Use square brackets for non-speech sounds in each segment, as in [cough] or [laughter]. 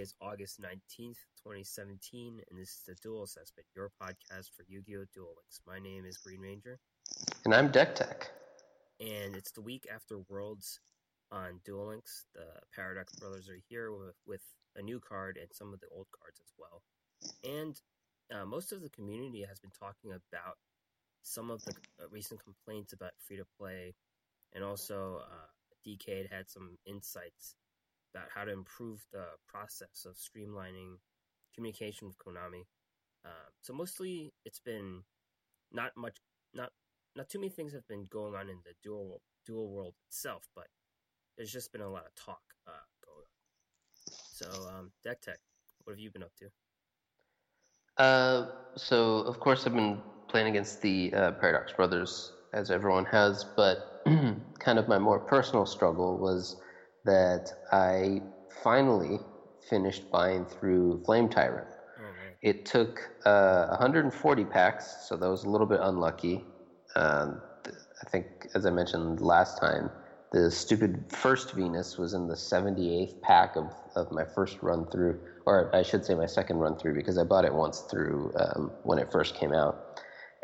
is August 19th, 2017, and this is the Duel Assessment, your podcast for Yu Gi Oh! Duel Links. My name is Green Ranger, And I'm Deck Tech. and it's the week after Worlds on Duel Links. The Paradox Brothers are here with, with a new card and some of the old cards as well. And uh, most of the community has been talking about some of the uh, recent complaints about free to play, and also uh, DK had had some insights about how to improve the process of streamlining communication with Konami. Uh, so mostly, it's been not much, not not too many things have been going on in the duel duel world itself, but there's just been a lot of talk uh, going on. So, um, Deck Tech, what have you been up to? Uh, so, of course, I've been playing against the uh, Paradox Brothers, as everyone has, but [clears throat] kind of my more personal struggle was that I finally finished buying through Flame Tyrant. It took uh, 140 packs, so that was a little bit unlucky. Um, th- I think, as I mentioned last time, the stupid first Venus was in the 78th pack of, of my first run through, or I should say my second run through, because I bought it once through um, when it first came out.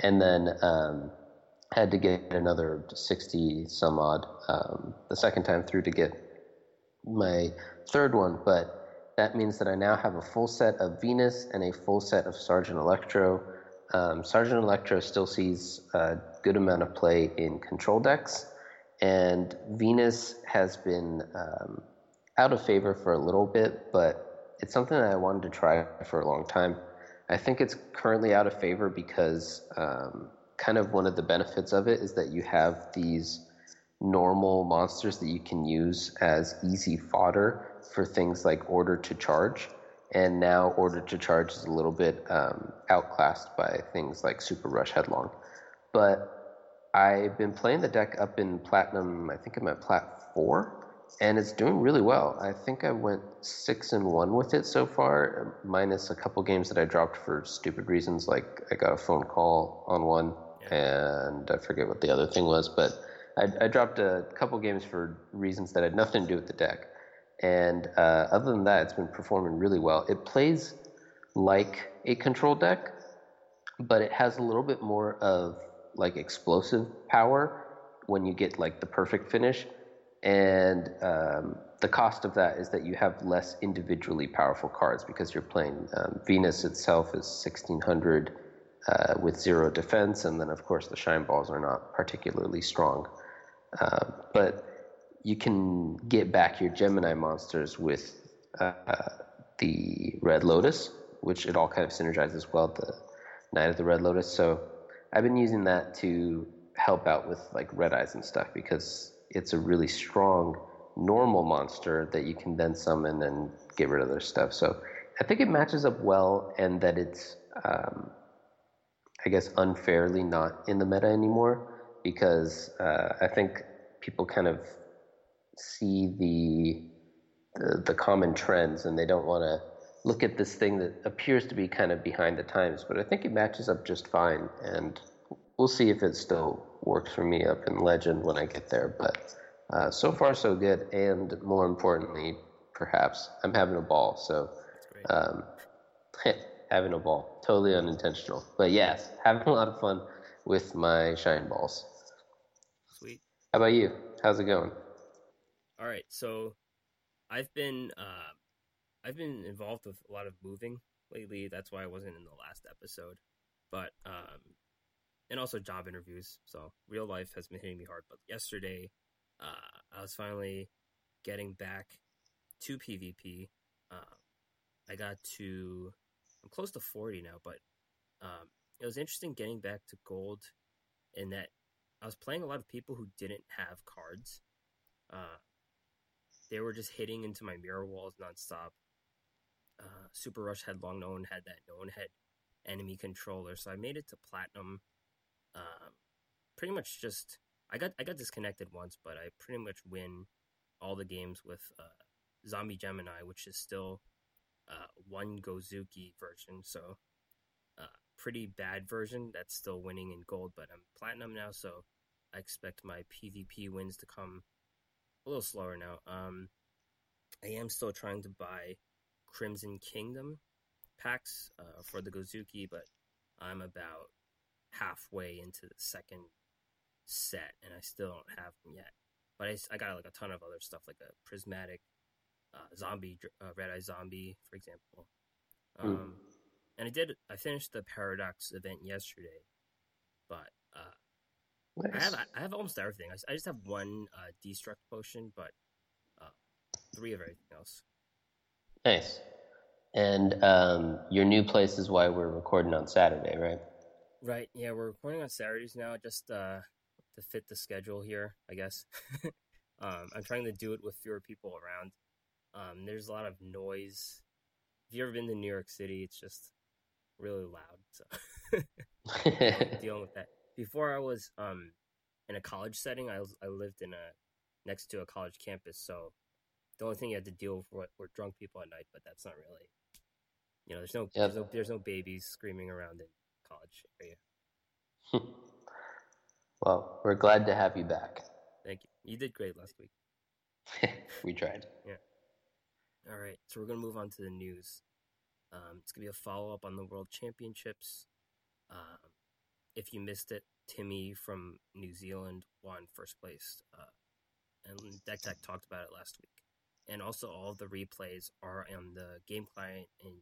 And then um, had to get another 60 some odd um, the second time through to get my third one, but that means that I now have a full set of Venus and a full set of Sergeant Electro. Um, Sergeant Electro still sees a good amount of play in control decks, and Venus has been um, out of favor for a little bit, but it's something that I wanted to try for a long time. I think it's currently out of favor because um, kind of one of the benefits of it is that you have these normal monsters that you can use as easy fodder for things like order to charge. And now order to charge is a little bit um, outclassed by things like Super Rush Headlong. But I've been playing the deck up in Platinum, I think I'm at Plat 4, and it's doing really well. I think I went 6 and 1 with it so far, minus a couple games that I dropped for stupid reasons, like I got a phone call on one, and I forget what the other thing was, but I, I dropped a couple games for reasons that had nothing to do with the deck. And uh, other than that, it's been performing really well. It plays like a control deck, but it has a little bit more of like explosive power when you get like the perfect finish. And um, the cost of that is that you have less individually powerful cards because you're playing um, Venus itself is 1600 uh, with zero defense, and then of course the shine balls are not particularly strong. Uh, but you can get back your Gemini monsters with uh, the Red Lotus, which it all kind of synergizes well. The Knight of the Red Lotus. So I've been using that to help out with like Red Eyes and stuff because it's a really strong normal monster that you can then summon and get rid of their stuff. So I think it matches up well, and that it's um, I guess unfairly not in the meta anymore because uh, I think people kind of see the, the the common trends and they don't want to look at this thing that appears to be kind of behind the times. But I think it matches up just fine, and we'll see if it still works for me up in Legend when I get there. But uh, so far so good, and more importantly, perhaps I'm having a ball. So um, [laughs] having a ball, totally unintentional. But yes, having a lot of fun with my shine balls. How about you? How's it going? All right, so I've been uh, I've been involved with a lot of moving lately. That's why I wasn't in the last episode, but um, and also job interviews. So real life has been hitting me hard. But yesterday, uh, I was finally getting back to PvP. Um, I got to I'm close to forty now, but um, it was interesting getting back to gold in that I was playing a lot of people who didn't have cards. Uh, they were just hitting into my mirror walls nonstop. Uh, Super Rush Headlong, no one had that. No one had enemy controller, so I made it to platinum. Um, pretty much just I got I got disconnected once, but I pretty much win all the games with uh, Zombie Gemini, which is still uh, one Gozuki version. So pretty bad version that's still winning in gold, but I'm platinum now, so I expect my PvP wins to come a little slower now. Um, I am still trying to buy Crimson Kingdom packs uh, for the Gozuki, but I'm about halfway into the second set, and I still don't have them yet. But I, I got like a ton of other stuff, like a prismatic uh, zombie, uh, red eye zombie, for example. Um, and I did. I finished the Paradox event yesterday, but uh, I have I have almost everything. I just have one uh, destruct potion, but uh, three of everything else. Nice. And um, your new place is why we're recording on Saturday, right? Right. Yeah, we're recording on Saturdays now, just uh, to fit the schedule here, I guess. [laughs] um, I'm trying to do it with fewer people around. Um, there's a lot of noise. If you've ever been to New York City, it's just really loud. So [laughs] [laughs] dealing with that. Before I was um in a college setting, I was I lived in a next to a college campus, so the only thing you had to deal with were, were drunk people at night, but that's not really you know, there's no, Yep. there's no there's no babies screaming around in college area. [laughs] well, we're glad to have you back. Thank you. You did great last week. we tried. Yeah. All right, so we're gonna move on to the news. Um, it's gonna be a follow up on the World Championships. Um, if you missed it, Timmy from New Zealand won first place, uh, and Deck Tech talked about it last week. And also, all the replays are on the game client in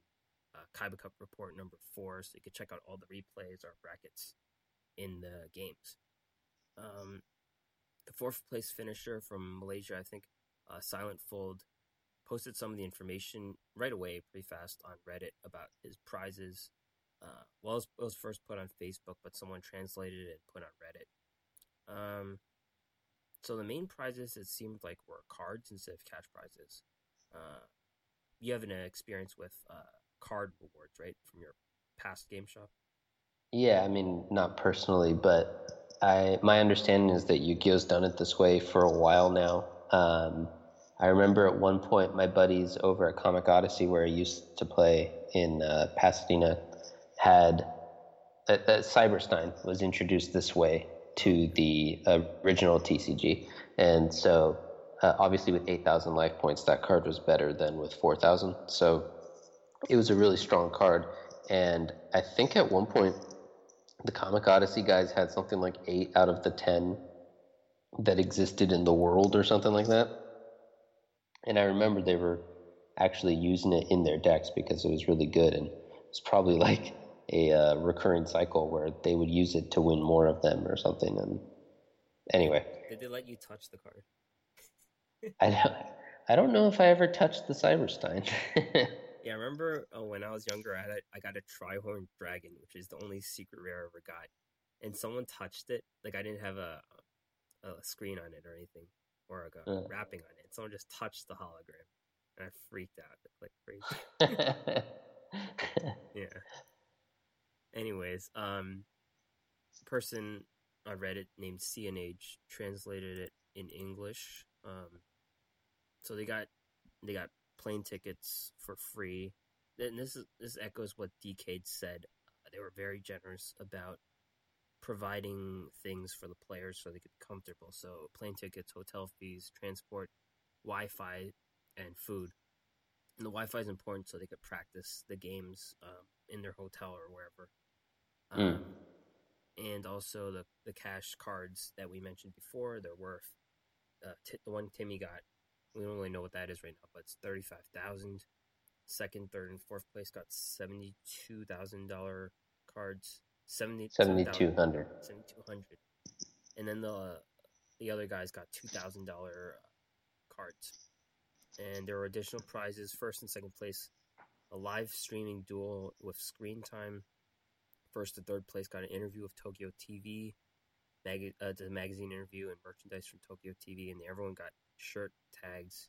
uh, Kaiba Cup report number four, so you can check out all the replays or brackets in the games. Um, the fourth place finisher from Malaysia, I think, uh, Silent Fold, posted some of the information right away, pretty fast on Reddit about his prizes. Uh, well, it was, first put on Facebook, but someone translated it and put on Reddit. Um, so the main prizes it seemed like were cards instead of cash prizes. Uh, you have an experience with uh, card rewards, right, from your past game shop? Yeah, I mean, not personally, but I my understanding is that Yu-Gi-Oh's done it this way for a while now. Um, I remember at one point my buddies over at Comic Odyssey, where I used to play in uh, Pasadena, had uh, uh, Cyberstein was introduced this way to the original TCG, and so uh, obviously with 8,000 life points, that card was better than with 4,000. So it was a really strong card, and I think at one point the Comic Odyssey guys had something like eight out of the ten that existed in the world or something like that. And I remember they were actually using it in their decks because it was really good, and it's probably [laughs] like a uh, recurring cycle where they would use it to win more of them or something. And anyway, Did they let you touch the card? [laughs] I don't, I don't know if I ever touched the Cyberstein. [laughs] Yeah, I remember uh, when I was younger, I had a, I got a Trihorn Dragon, which is the only secret rare I ever got, and someone touched it. Like I didn't have a a screen on it or anything, or like a Uh. wrapping on it. Someone just touched the hologram, and I freaked out. Like crazy. [laughs] yeah. Anyways, um, person on Reddit named CNH translated it in English. Um, so they got they got plane tickets for free. And this is this echoes what DKayed said. They were very generous about providing things for the players so they could be comfortable. So plane tickets, hotel fees, transport, Wi-Fi, and food. And the Wi-Fi is important so they could practice the games um, in their hotel or wherever. Mm. Um, And also the the cash cards that we mentioned before, they're worth. Uh, t- the one Timmy got, we don't really know what that is right now, but it's thirty five thousand. Second, third, and fourth place got seventy two thousand dollar cards. Seventy 7200. 7200 and then the the other guys got two thousand dollar uh, cards. And there were additional prizes. First and second place a live streaming duel with screen time. First and third place got an interview with tokyo tv mag- uh, the magazine interview and merchandise from tokyo tv and everyone got shirt tags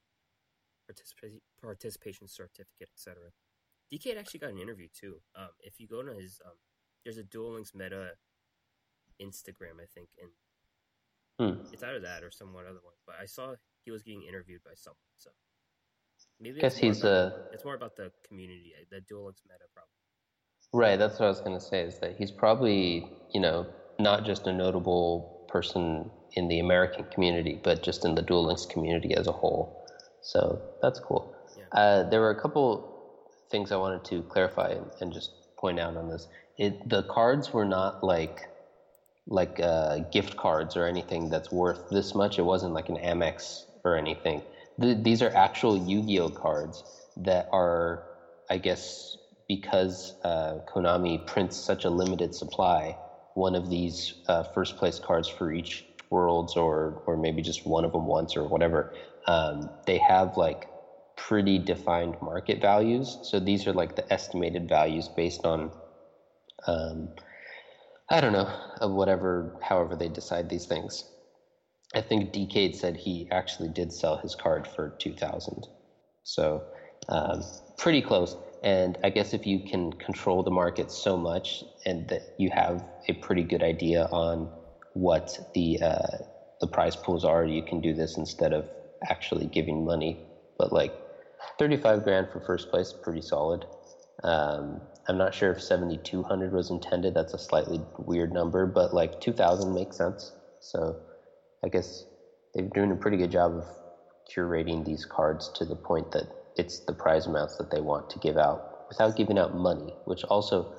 participa- participation certificate etc dk had actually got an interview too. Um, if you go to his um, there's a duel links meta Instagram, I think, and Hmm. it's of that or somewhat other one. But I saw he was getting interviewed by someone, so maybe Guess he's about, uh, it's more about the community, uh, the Duel Links meta problem. Right, that's what I was going to say is that he's probably, you know, not just a notable person in the American community, but just in the Duel Links community as a whole. So that's cool. Yeah. Uh, there were a couple things I wanted to clarify and, and just point out on this. It the cards were not like like uh, gift cards or anything that's worth this much. It wasn't like an Amex or anything. The, these are actual Yu-Gi-Oh cards that are, I guess, because uh, Konami prints such a limited supply. One of these uh, first place cards for each worlds, or or maybe just one of them once or whatever. Um, they have like pretty defined market values. So these are like the estimated values based on. Um, I don't know, whatever, however they decide these things. I think DKayed said he actually did sell his card for 2000 So um, pretty close. And I guess if you can control the market so much and that you have a pretty good idea on what the uh, the prize pools are, you can do this instead of actually giving money. But like 35 grand for first place, pretty solid. Um, I'm not sure if 7,200 was intended. That's a slightly weird number, but like 2,000 makes sense. So I guess they've doing a pretty good job of curating these cards to the point that it's the prize amounts that they want to give out without giving out money, which also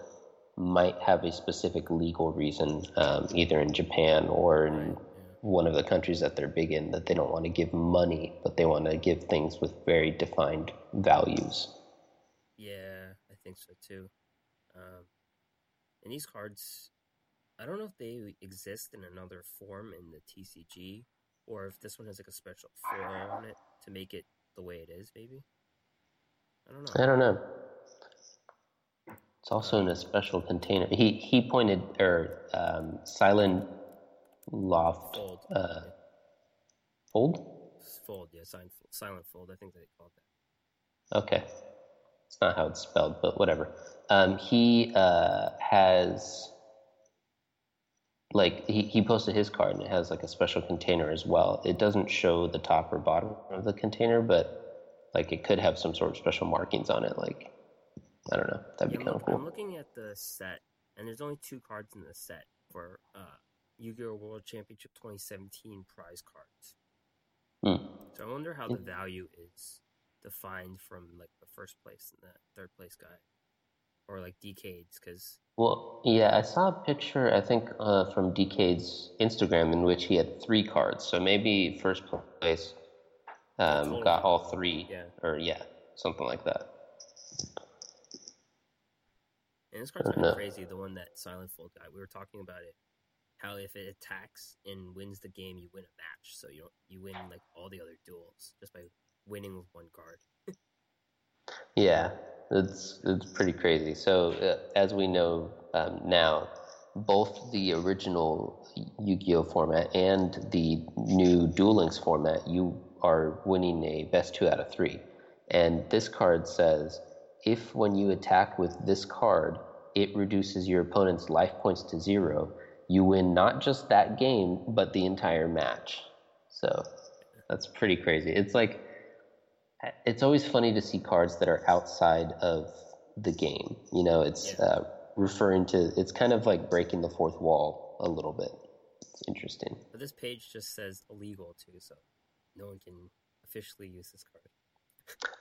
might have a specific legal reason, um, either in Japan or in one of the countries that they're big in, that they don't want to give money, but they want to give things with very defined values. Yeah, I think so too. And these cards, I don't know if they exist in another form in the TCG, or if this one has like a special foil on it to make it the way it is. Maybe I don't know. I don't know. It's also in a special container. He he pointed or um, silent loft Fold. uh, fold. Fold, yeah, silent, silent fold. I think they called that. Okay, it's not how it's spelled, but whatever. Um, he uh, has like he, he posted his card and it has like a special container as well. It doesn't show the top or bottom of the container, but like it could have some sort of special markings on it. Like I don't know, that'd be Yeah, I'm, kind of cool. I'm looking at the set, and there's only two cards in the set for uh, Yu-Gi-Oh! World Championship 2017 prize cards. Hmm. So I wonder how the value is defined from like the first place and the third place guy, or like DKayed's, because Well, yeah, I saw a picture, I think, uh, from DKayed's Instagram in which he had three cards. So maybe first place um, got all three, Yeah. or yeah, something like that. and this card's kind of crazy. The one that Silent Fold guy, we were talking about it. How if it attacks and wins the game, you win a match. So you don't, you win like all the other duels just by winning with one card. Yeah, it's it's pretty crazy. So uh, as we know um, now, both the original Yu-Gi-Oh format and the new Duel Links format, you are winning a best two out of three. And this card says, if when you attack with this card, it reduces your opponent's life points to zero, you win not just that game, but the entire match. So that's pretty crazy. It's like it's always funny to see cards that are outside of the game. You know, it's Yeah. uh, referring to, it's kind of like breaking the fourth wall a little bit. It's interesting. But this page just says illegal too, so no one can officially use this card.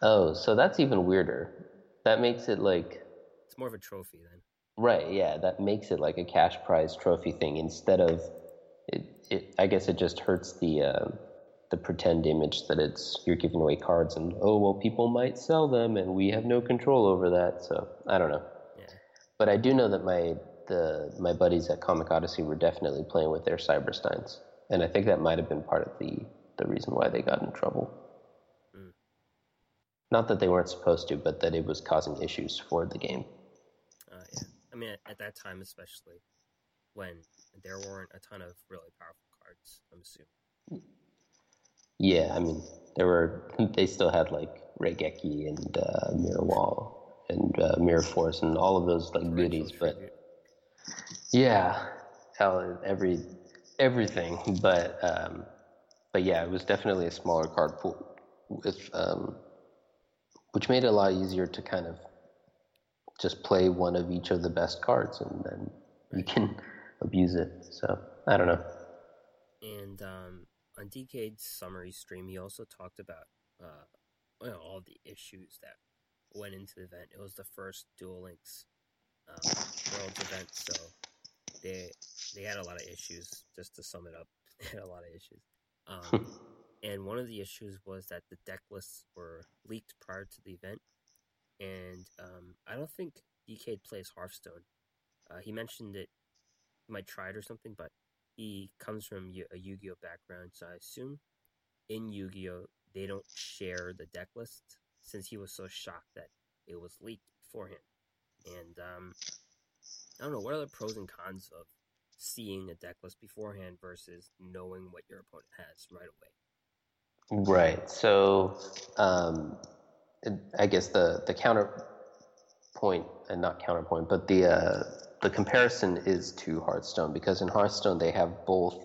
Oh, so that's even weirder. That makes it like, It's more of a trophy then. right, yeah, that makes it like a cash prize trophy thing instead of, it, it I guess it just hurts the, uh, the pretend image that it's you're giving away cards and oh well people might sell them and we have no control over that so I don't know Yeah. But I do know that my the my buddies at Comic Odyssey were definitely playing with their Cybersteins, and I think that might have been part of the the reason why they got in trouble. Mm. Not that they weren't supposed to, but that it was causing issues for the game. Uh, yeah. I mean, at, at that time, especially when there weren't a ton of really powerful cards, I'm assuming. Yeah, I mean there were [laughs] they still had like Raigeki and uh, Mirror Wall and uh, Mirror Force and all of those like goodies, but. Yeah, hell, every everything, but um, but yeah, it was definitely a smaller card pool with um, which made it a lot easier to kind of just play one of each of the best cards, and then you can [laughs] abuse it. So I don't know. And um, on DK's summary stream, he also talked about uh, well, all the issues that went into the event. It was the first Duel Links um, Worlds event, so they they had a lot of issues. Just to sum it up, [laughs] they had a lot of issues. Um, and one of the issues was that the deck lists were leaked prior to the event, and um, I don't think DK plays Hearthstone. Uh, he mentioned it he might try it or something, but he comes from a Yu-Gi-Oh background, so I assume in Yu-Gi-Oh they don't share the deck list since he was so shocked that it was leaked beforehand. And um, I don't know what are the pros and cons of seeing a deck list beforehand versus knowing what your opponent has right away. Right. So um, I guess the the counterpoint and not counterpoint, but the uh, the comparison is to Hearthstone because in Hearthstone they have both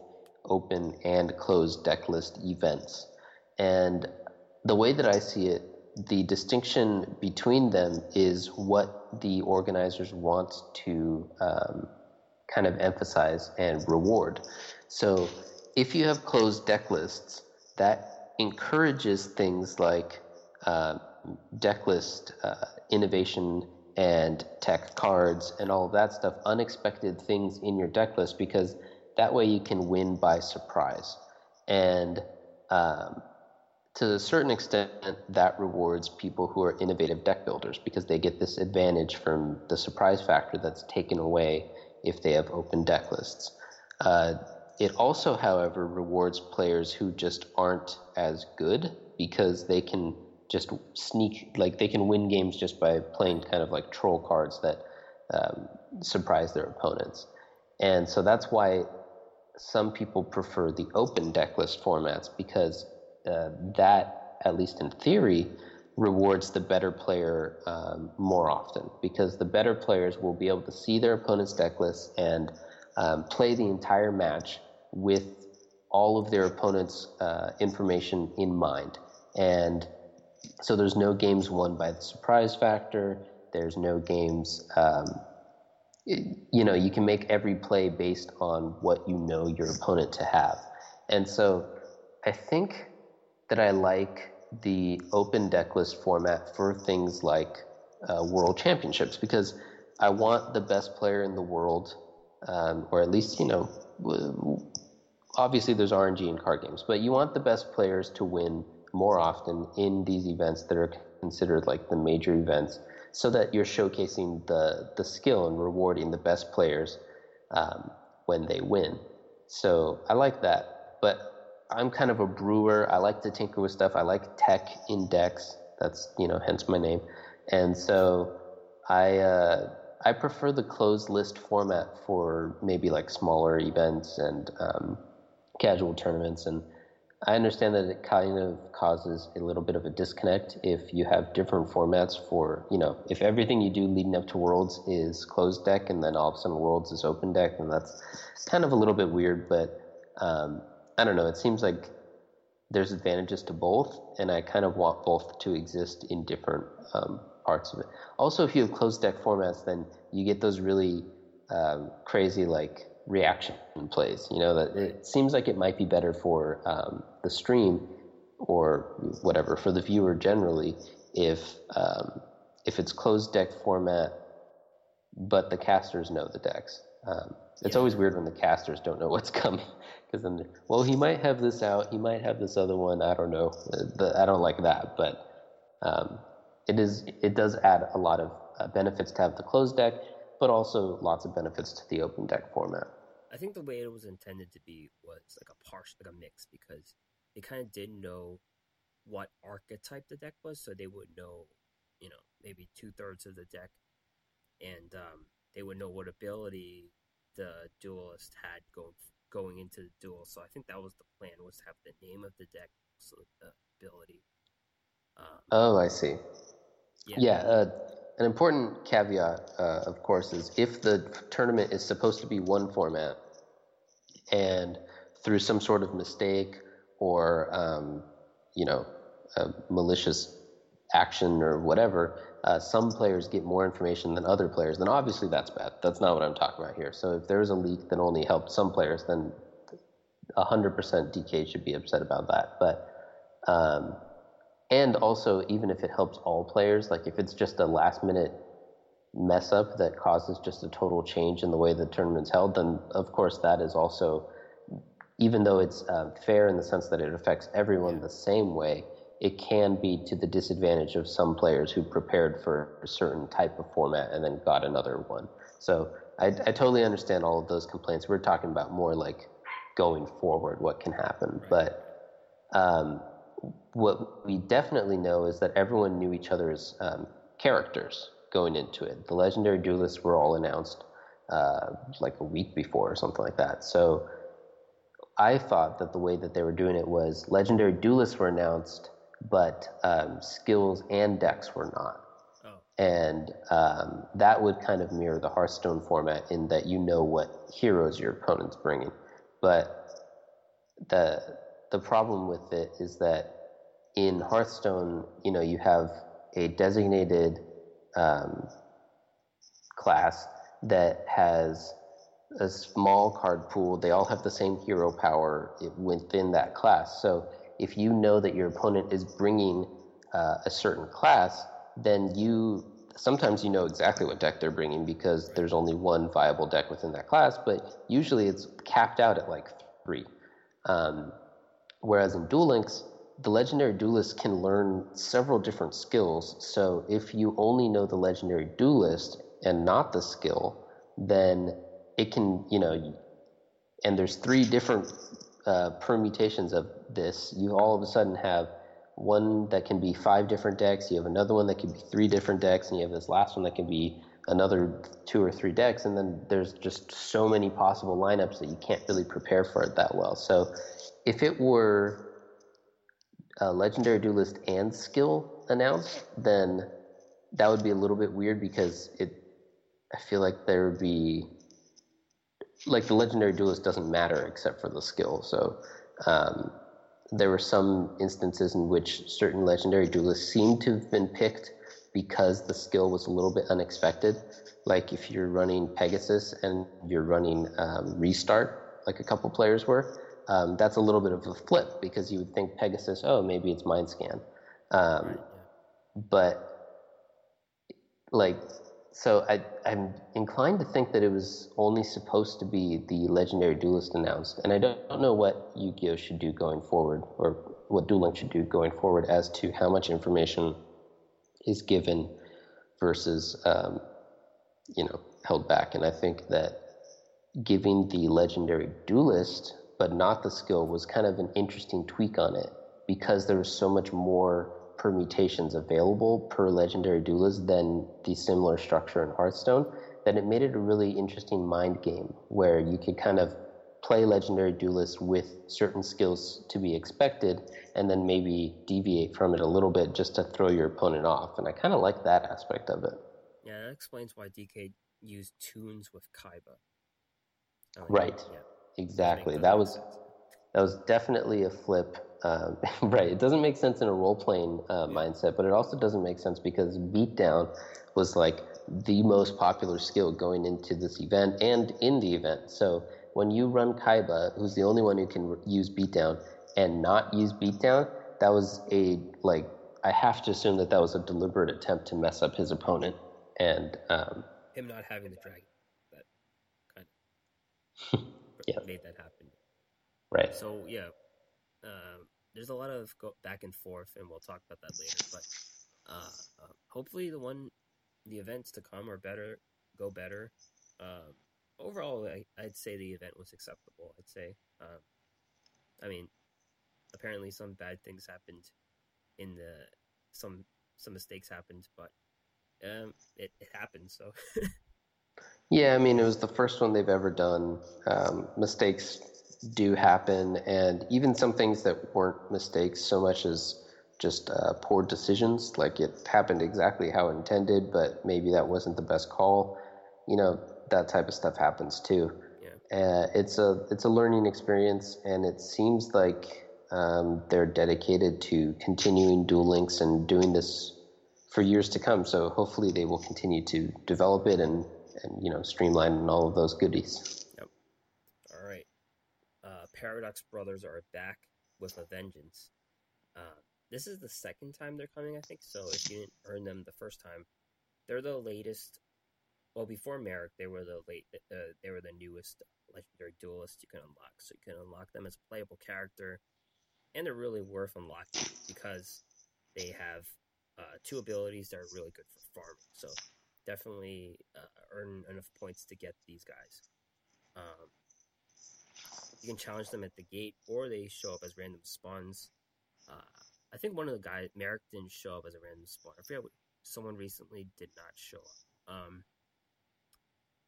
open and closed deck list events. And the way that I see it, the distinction between them is what the organizers want to um, kind of emphasize and reward. So if you have closed deck lists, that encourages things like uh, deck list uh, innovation and tech cards and all that stuff, unexpected things in your deck list, because that way you can win by surprise. And um, to a certain extent, that rewards people who are innovative deck builders because they get this advantage from the surprise factor that's taken away if they have open deck lists. Uh, it also, however, rewards players who just aren't as good because they can just sneak like they can win games just by playing kind of like troll cards that um, surprise their opponents. And so that's why some people prefer the open deck list formats because uh, that at least in theory rewards the better player um, more often. Because the better players will be able to see their opponent's deck list and um, play the entire match with all of their opponent's uh, information in mind. And so there's no games won by the surprise factor. There's no games. Um, it, you know, you can make every play based on what you know your opponent to have. And so I think that I like the open deck list format for things like uh, world championships because I want the best player in the world, um, or at least, you know, obviously there's RNG in card games, but you want the best players to win more often in these events that are considered like the major events so that you're showcasing the, the skill and rewarding the best players um, when they win. So I like that. But I'm kind of a brewer. I like to tinker with stuff. I like tech index. That's, you know, hence my name. And so I, uh, I prefer the closed list format for maybe like smaller events and um, casual tournaments and I understand that it kind of causes a little bit of a disconnect if you have different formats for, you know, if everything you do leading up to Worlds is closed deck and then all of a sudden Worlds is open deck, and that's kind of a little bit weird, but um, I don't know. It seems like there's advantages to both, and I kind of want both to exist in different um, parts of it. Also, if you have closed deck formats, then you get those really um, crazy, like, reaction plays. You know that it seems like it might be better for um, the stream or whatever for the viewer generally if um, if it's closed deck format, but the casters know the decks. Um, it's yeah. always weird when the casters don't know [laughs] what's coming because then, well, he might have this out, he might have this other one. I don't know. The, I don't like that, but um, it is it does add a lot of uh, benefits to have the closed deck, but also lots of benefits to the open deck format. I think the way it was intended to be was like a partial, like a mix, because they kind of didn't know what archetype the deck was, so they would know, you know, maybe two thirds of the deck, and um, they would know what ability the duelist had going going into the duel. So I think that was the plan was to have the name of the deck, so the ability. Um, oh, I see. Yeah. yeah uh, an important caveat, uh, of course, is if the tournament is supposed to be one format, and through some sort of mistake or um, you know malicious action or whatever, uh, some players get more information than other players, then obviously that's bad. That's not what I'm talking about here. So if there's a leak that only helped some players, then 100% DK should be upset about that. But um, and also even if it helps all players, like if it's just a last minute mess up that causes just a total change in the way the tournament's held, then of course that is also, even though it's uh, fair in the sense that it affects everyone the same way, it can be to the disadvantage of some players who prepared for a certain type of format and then got another one. So I, I totally understand all of those complaints. We're talking about more like going forward, what can happen. But um, what we definitely know is that everyone knew each other's um, characters going into it. The legendary duelists were all announced uh, like a week before or something like that. So I thought that the way that they were doing it was legendary duelists were announced, but um, skills and decks were not. Oh. And um, that would kind of mirror the Hearthstone format in that you know what heroes your opponent's bringing. But the the problem with it is that in Hearthstone, you know, you have a designated um, class that has a small card pool. They all have the same hero power within that class. So if you know that your opponent is bringing uh, a certain class, then you sometimes you know exactly what deck they're bringing because there's only one viable deck within that class, but usually it's capped out at like three. Um, whereas in Duel Links, the legendary duelist can learn several different skills. So if you only know the legendary duelist and not the skill, then it can, you know, and there's three different uh, permutations of this. You all of a sudden have one that can be five different decks, you have another one that can be three different decks, and you have this last one that can be another two or three decks, and then there's just so many possible lineups that you can't really prepare for it that well. So if it were uh, legendary duelist and skill announced, then that would be a little bit weird because it. I feel like there would be like the legendary duelist doesn't matter except for the skill. So um, there were some instances in which certain legendary duelists seemed to have been picked because the skill was a little bit unexpected. Like if you're running Pegasus and you're running um, Restart, like a couple players were, um, that's a little bit of a flip because you would think Pegasus, oh, maybe it's mind scan. Um, but like, so I, I'm inclined to think that it was only supposed to be the legendary duelist announced, and I don't, don't know what Yu-Gi-Oh should do going forward, or what Duel Link should do going forward as to how much information is given versus, um, you know, held back. And I think that giving the legendary duelist but not the skill was kind of an interesting tweak on it because there was so much more permutations available per legendary duelist than the similar structure in Hearthstone that it made it a really interesting mind game where you could kind of play legendary duelist with certain skills to be expected and then maybe deviate from it a little bit just to throw your opponent off. And i kind of like that aspect of it. Yeah that explains why dk used toons with kaiba. Like right. Yeah. Exactly. That was that was definitely a flip. Um, [laughs] right. It doesn't make sense in a role playing uh, mindset, but it also doesn't make sense because beatdown was like the most popular skill going into this event and in the event. So when you run Kaiba, who's the only one who can use beatdown and not use beatdown, that was a like I have to assume that that was a deliberate attempt to mess up his opponent and um, him not having the dragon. That kind of. [laughs] yeah. made that happen. Right. So yeah, uh, there's a lot of go back and forth, and we'll talk about that later. But uh, uh, hopefully, the one, the events to come are better, go better. Um, overall, I, would say the event was acceptable. I'd say, um, I mean, apparently some bad things happened in the some some mistakes happened, but um, it it happened. So [laughs] Yeah, I mean, it was the first one they've ever done. Um, mistakes do happen, and even some things that weren't mistakes so much as just uh, poor decisions, like it happened exactly how intended, but maybe that wasn't the best call. You know, that type of stuff happens too. Yeah. Uh, it's a it's a learning experience, and it seems like um, they're dedicated to continuing Duel Links and doing this for years to come. So hopefully, they will continue to develop it and and you know streamline and all of those goodies. Yep. All right. Uh, Paradox Brothers are back with a vengeance. Uh, this is the second time they're coming, I think. So if you didn't earn them the first time, they're the latest. Well, before Marik, they were the late. Uh, they were the newest legendary duelist you can unlock. So you can unlock them as a playable character, and they're really worth unlocking because they have uh, two abilities that are really good for farming. So definitely uh, earn enough points to get these guys. Um, you can challenge them at the gate, or they show up as random spawns. Uh, I think one of the guys, Marik, didn't show up as a random spawn. I forget. What, someone recently did not show up. Um,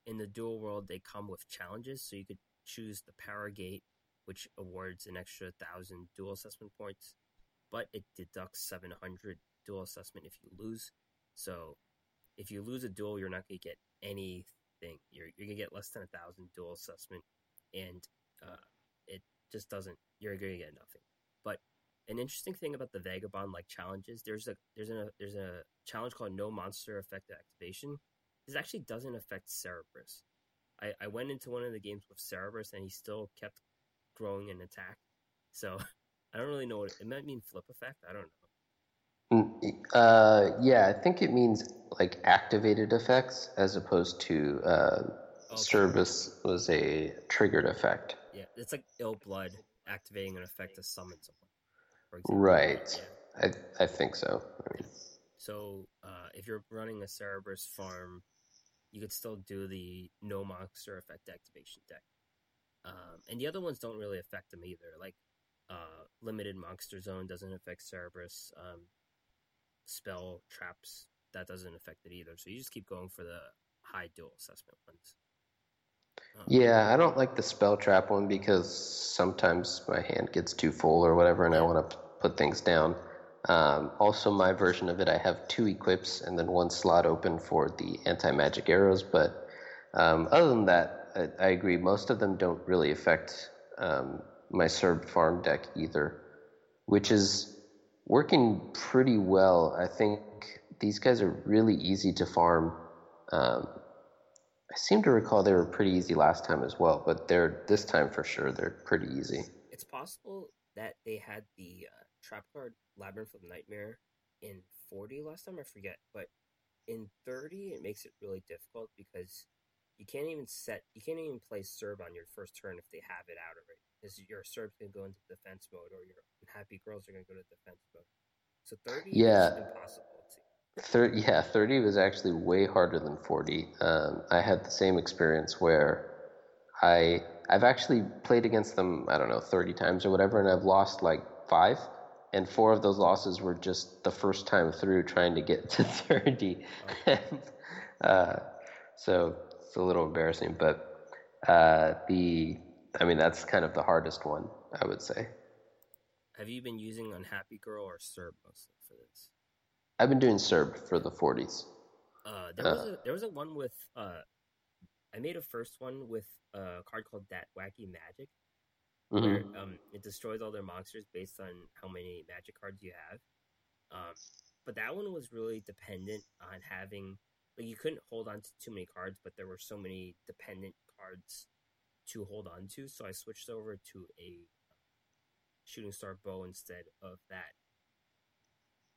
in the duel world, they come with challenges, so you could choose the power gate, which awards an extra thousand duel assessment points, but it deducts 700 duel assessment if you lose. So if you lose a duel, you're not going to get anything. You're, you're going to get less than a thousand duel assessment, and uh, it just doesn't. You're going to get nothing. But an interesting thing about the vagabond like challenges, there's a there's a there's a challenge called no monster effect activation. This actually doesn't affect Cerberus. I, I went into one of the games with Cerberus and he still kept growing in attack. So [laughs] I don't really know what it might mean flip effect. I don't know. Uh, yeah, I think it means like activated effects as opposed to uh, okay. Cerberus was a triggered effect. Yeah, it's like Il Blud activating an effect to summon someone. Right. Yeah. I I think so. I mean. So uh, if you're running a Cerberus farm, you could still do the no monster effect activation deck. Um, and the other ones don't really affect them either. Like uh, limited monster zone doesn't affect Cerberus. Um, spell traps that doesn't affect it either. So you just keep going for the high duel assessment ones. Um, yeah, I don't like the spell trap one because sometimes my hand gets too full or whatever, and I want to put things down. Um, also, my version of it, I have two equips and then one slot open for the anti magic arrows. But um, other than that, I, I, agree. Most of them don't really affect um, my Cerb farm deck either, which is working pretty well. I think these guys are really easy to farm. Um, I seem to recall they were pretty easy last time as well, but they're this time for sure they're pretty easy. It's possible that they had the uh, trap card Labyrinth of Nightmare in 40 last time, I forget. But in 30, it makes it really difficult because you can't even set, you can't even play serve on your first turn if they have it out already. Because your Cerb's going to go into defense mode or your Happy Girls are going to go to defense mode. So 30 yeah. is impossible. 30, yeah, 30 was actually way harder than 40. Um, I had the same experience where I I've actually played against them, I don't know, 30 times or whatever, and I've lost like five and four of those losses were just the first time through trying to get [laughs] to 30. uh, so it's a little embarrassing, but uh, the, I mean, that's kind of the hardest one, I would say. Have you been using Unhappy Girl or Cerb mostly for this? I've been doing Cerb for the 40s. Uh, there was uh, a there was a one with uh, I made a first one with a card called That Wacky Magic, mm-hmm. where um, it destroys all their monsters based on how many magic cards you have. Um, but that one was really dependent on having like you couldn't hold on to too many cards, but there were so many dependent cards to hold on to. So I switched over to a shooting star bow instead of that.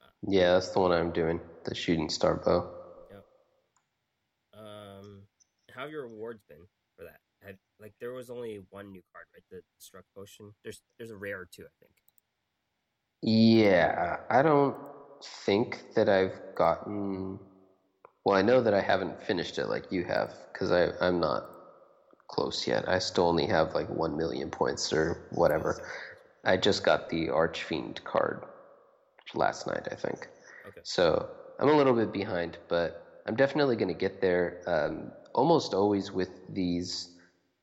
Uh, yeah, that's the one I'm doing, the shooting star bow. Yep. Um, how have your rewards been for that? Like there was only one new card, right? The struck potion. There's there's a rare too, I think. Yeah, I don't think that I've gotten. Well, I know that I haven't finished it like you have because I I'm not close yet. I still only have like one million points or whatever. I just got the Archfiend card last night, I think. Okay. So I'm a little bit behind, but I'm definitely going to get there. Um, almost always with these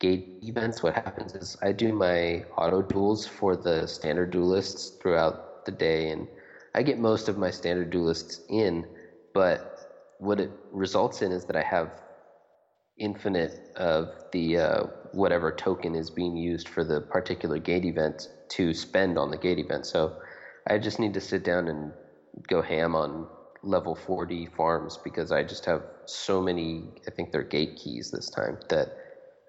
gate events, what happens is I do my auto duels for the standard duelists throughout the day, and I get most of my standard duelists in. But what it results in is that I have infinite of the uh, whatever token is being used for the particular gate event to spend on the gate event. So I just need to sit down and go ham on level 40 farms because I just have so many, I think they're gate keys this time, that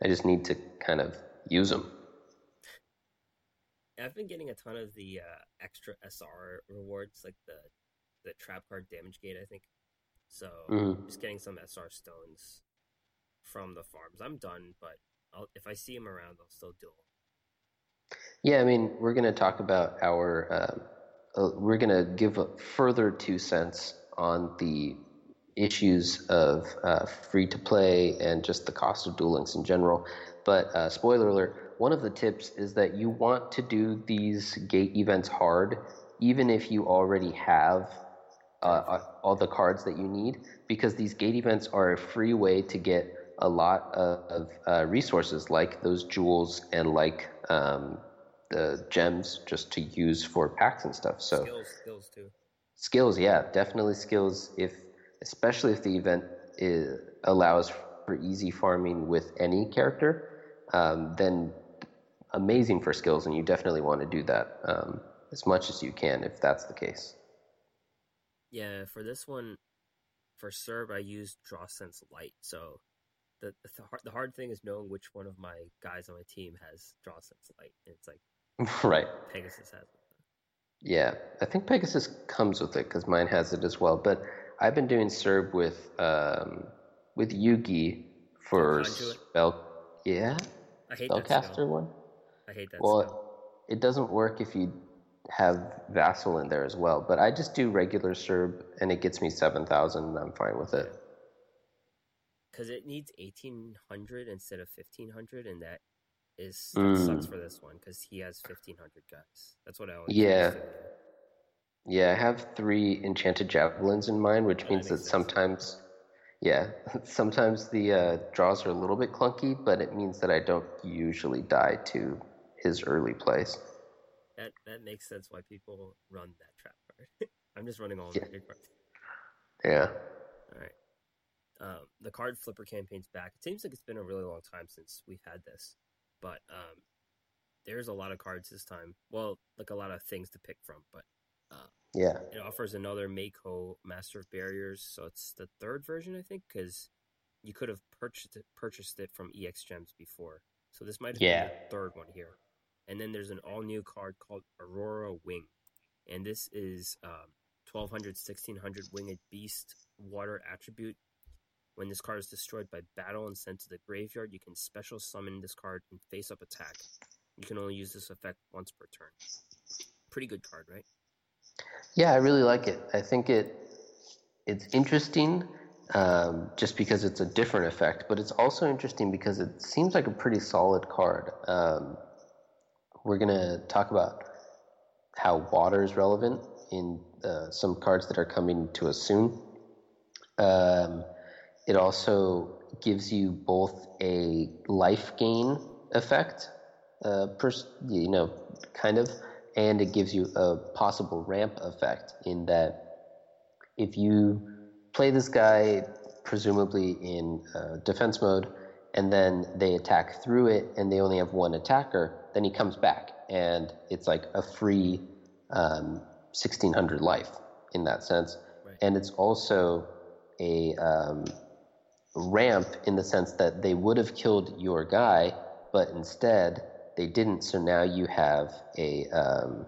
I just need to kind of use them. I've been getting a ton of the uh, extra SR rewards, like the the trap card damage gate. I think so. Mhm. Just getting some SR stones from the farms. I'm done, but I'll, if I see them around, I'll still do. Yeah, I mean, we're going to talk about our. Um, uh, we're going to give a further two cents on the issues of uh, free to play and just the cost of Duel Links in general. But uh, spoiler alert: one of the tips is that you want to do these gate events hard, even if you already have uh, uh, all the cards that you need, because these gate events are a free way to get a lot of, uh, resources like those jewels and like um, the gems just to use for packs and stuff. So skills, skills too. skills, yeah, definitely skills. If especially if the event is, allows for easy farming with any character, um, then amazing for skills, and you definitely want to do that um, as much as you can if that's the case. Yeah, for this one, for Cerb, I used Draw Sense Light. So the the, hard, the hard thing is knowing which one of my guys on my team has Draw Sense Light. And it's like [laughs] right. Pegasus has it. Yeah, I think Pegasus comes with it because mine has it as well. But I've been doing Cerb with um, with Yugi for spell. Yeah, I hate that spellcaster one. I hate that Well, skill. it doesn't work if you have Vassal in there as well. But I just do regular Cerb, and it gets me seven thousand, and I'm fine with it. Because it needs 1800 instead of 1500, and that is that sucks Mm. for this one because he has 1500 guys. That's what I always Yeah. do. Yeah, I have three enchanted javelins in mine, which Oh, that means that sense. sometimes, yeah, [laughs] sometimes the uh, draws are a little bit clunky, but it means that I don't usually die to his early plays. That that makes sense why people run that trap card. [laughs] I'm just running all Yeah. the cards. Yeah. All right. Um, the card flipper campaign's back. It seems like it's been a really long time since we've had this, but um, there's a lot of cards this time. Well, like a lot of things to pick from, but uh, Yeah. it offers another Mako Master of Barriers. So it's the third version, I think, because you could have purchased it, purchased it from EX Gems before. So this might have Yeah. been the third one here. And then there's an all new card called Aurora Wing, and this is um, 1200, 1600 winged beast water attribute. When this card is destroyed by battle and sent to the graveyard, you can special summon this card and face up attack. You can only use this effect once per turn. Pretty good card, right? Yeah, I really like it. I think it it's interesting um, just because it's a different effect, but it's also interesting because it seems like a pretty solid card. Um, we're gonna talk about how water is relevant in uh, some cards that are coming to us soon. Um, it also gives you both a life gain effect, uh, pers- you know, kind of, and it gives you a possible ramp effect in that if you play this guy presumably in uh, defense mode and then they attack through it and they only have one attacker, then he comes back and it's like a free um, 1600 life in that sense. Right. And it's also a um, ramp in the sense that they would have killed your guy, but instead they didn't. So now you have a um,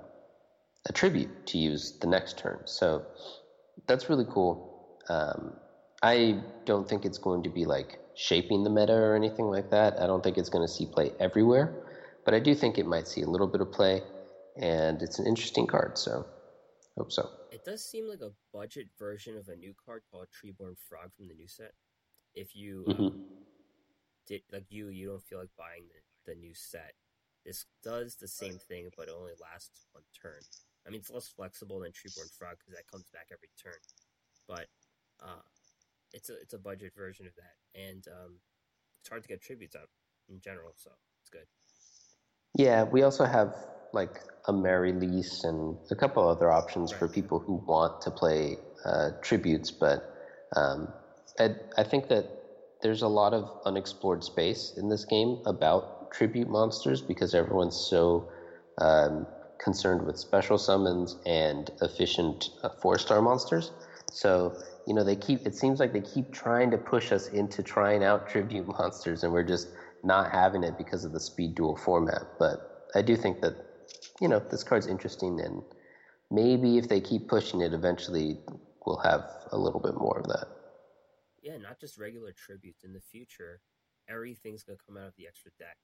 a tribute to use the next turn. So that's really cool. Um, I don't think it's going to be like shaping the meta or anything like that. I don't think it's going to see play everywhere, but I do think it might see a little bit of play, and it's an interesting card. So hope so. It does seem like a budget version of a new card called Treeborn Frog from the new set. If you um, Mhm. did like you, you don't feel like buying the, the new set. This does the same thing, but it only lasts one turn. I mean, it's less flexible than Treeborn Frog because that comes back every turn, but uh, it's a it's a budget version of that, and um, it's hard to get tributes out in general, so it's good. Yeah, we also have like a Mary lease and a couple other options for people who want to play uh, tributes, but um, I, I think that there's a lot of unexplored space in this game about tribute monsters because everyone's so um, concerned with special summons and efficient uh, four star monsters. So you know they keep. It seems like they keep trying to push us into trying out tribute [laughs] monsters, and we're just not having it because of the speed duel format. But I do think that you know, this card's interesting, and maybe if they keep pushing it, eventually we'll have a little bit more of that. Yeah, not just regular tributes. In the future, everything's gonna come out of the extra deck.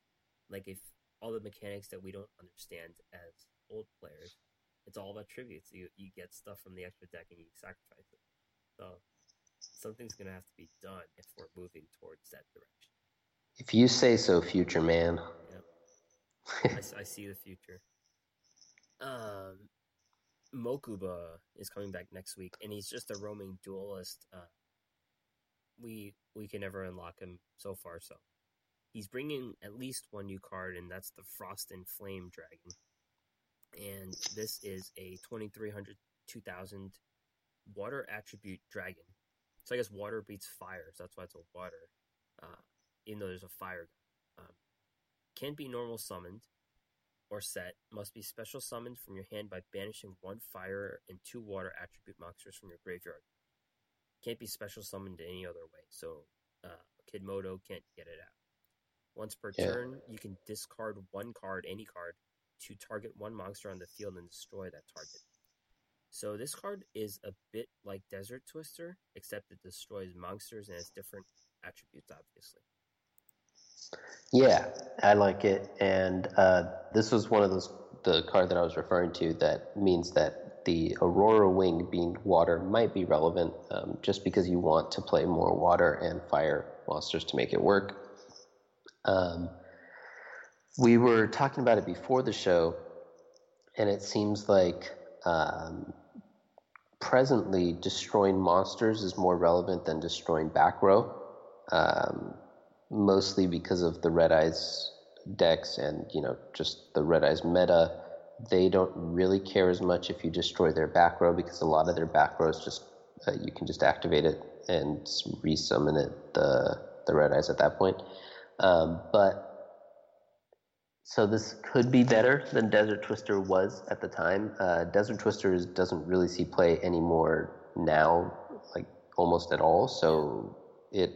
Like if all the mechanics that we don't understand as old players, it's all about tributes. You you get stuff from the extra deck and you sacrifice it. So something's gonna have to be done if we're moving towards that direction. If you say so, future man. Yep. I, I, see the future. Um, Mokuba is coming back next week, and he's just a roaming duelist. Uh, we we can never unlock him so far, so he's bringing at least one new card, and that's the Frost and Flame Dragon. And this is a 2300 2000 water attribute dragon. So I guess water beats fire, so that's why it's a water. Uh, even though there's a fire. Um, can't be normal summoned or set. Must be special summoned from your hand by banishing one fire and two water attribute monsters from your graveyard. Can't be special summoned any other way. So uh, Kidmodo can't get it out. Once per yeah. turn, you can discard one card, any card, to target one monster on the field and destroy that target. So this card is a bit like Desert Twister, except it destroys monsters and has different attributes, obviously. Yeah, I like it, and uh, this was one of those the card that I was referring to that means that the Aurora Wing being water might be relevant, um, just because you want to play more water and fire monsters to make it work. Um, we were talking about it before the show, and it seems like um, presently destroying monsters is more relevant than destroying back row, um, mostly because of the Red Eyes decks and you know just the Red Eyes meta. They don't really care as much if you destroy their back row because a lot of their back rows just uh, you can just activate it and resummon it the the Red Eyes at that point. Um, but so this could be better than Desert Twister was at the time. Uh, Desert Twister is, doesn't really see play anymore now, like almost at all. So it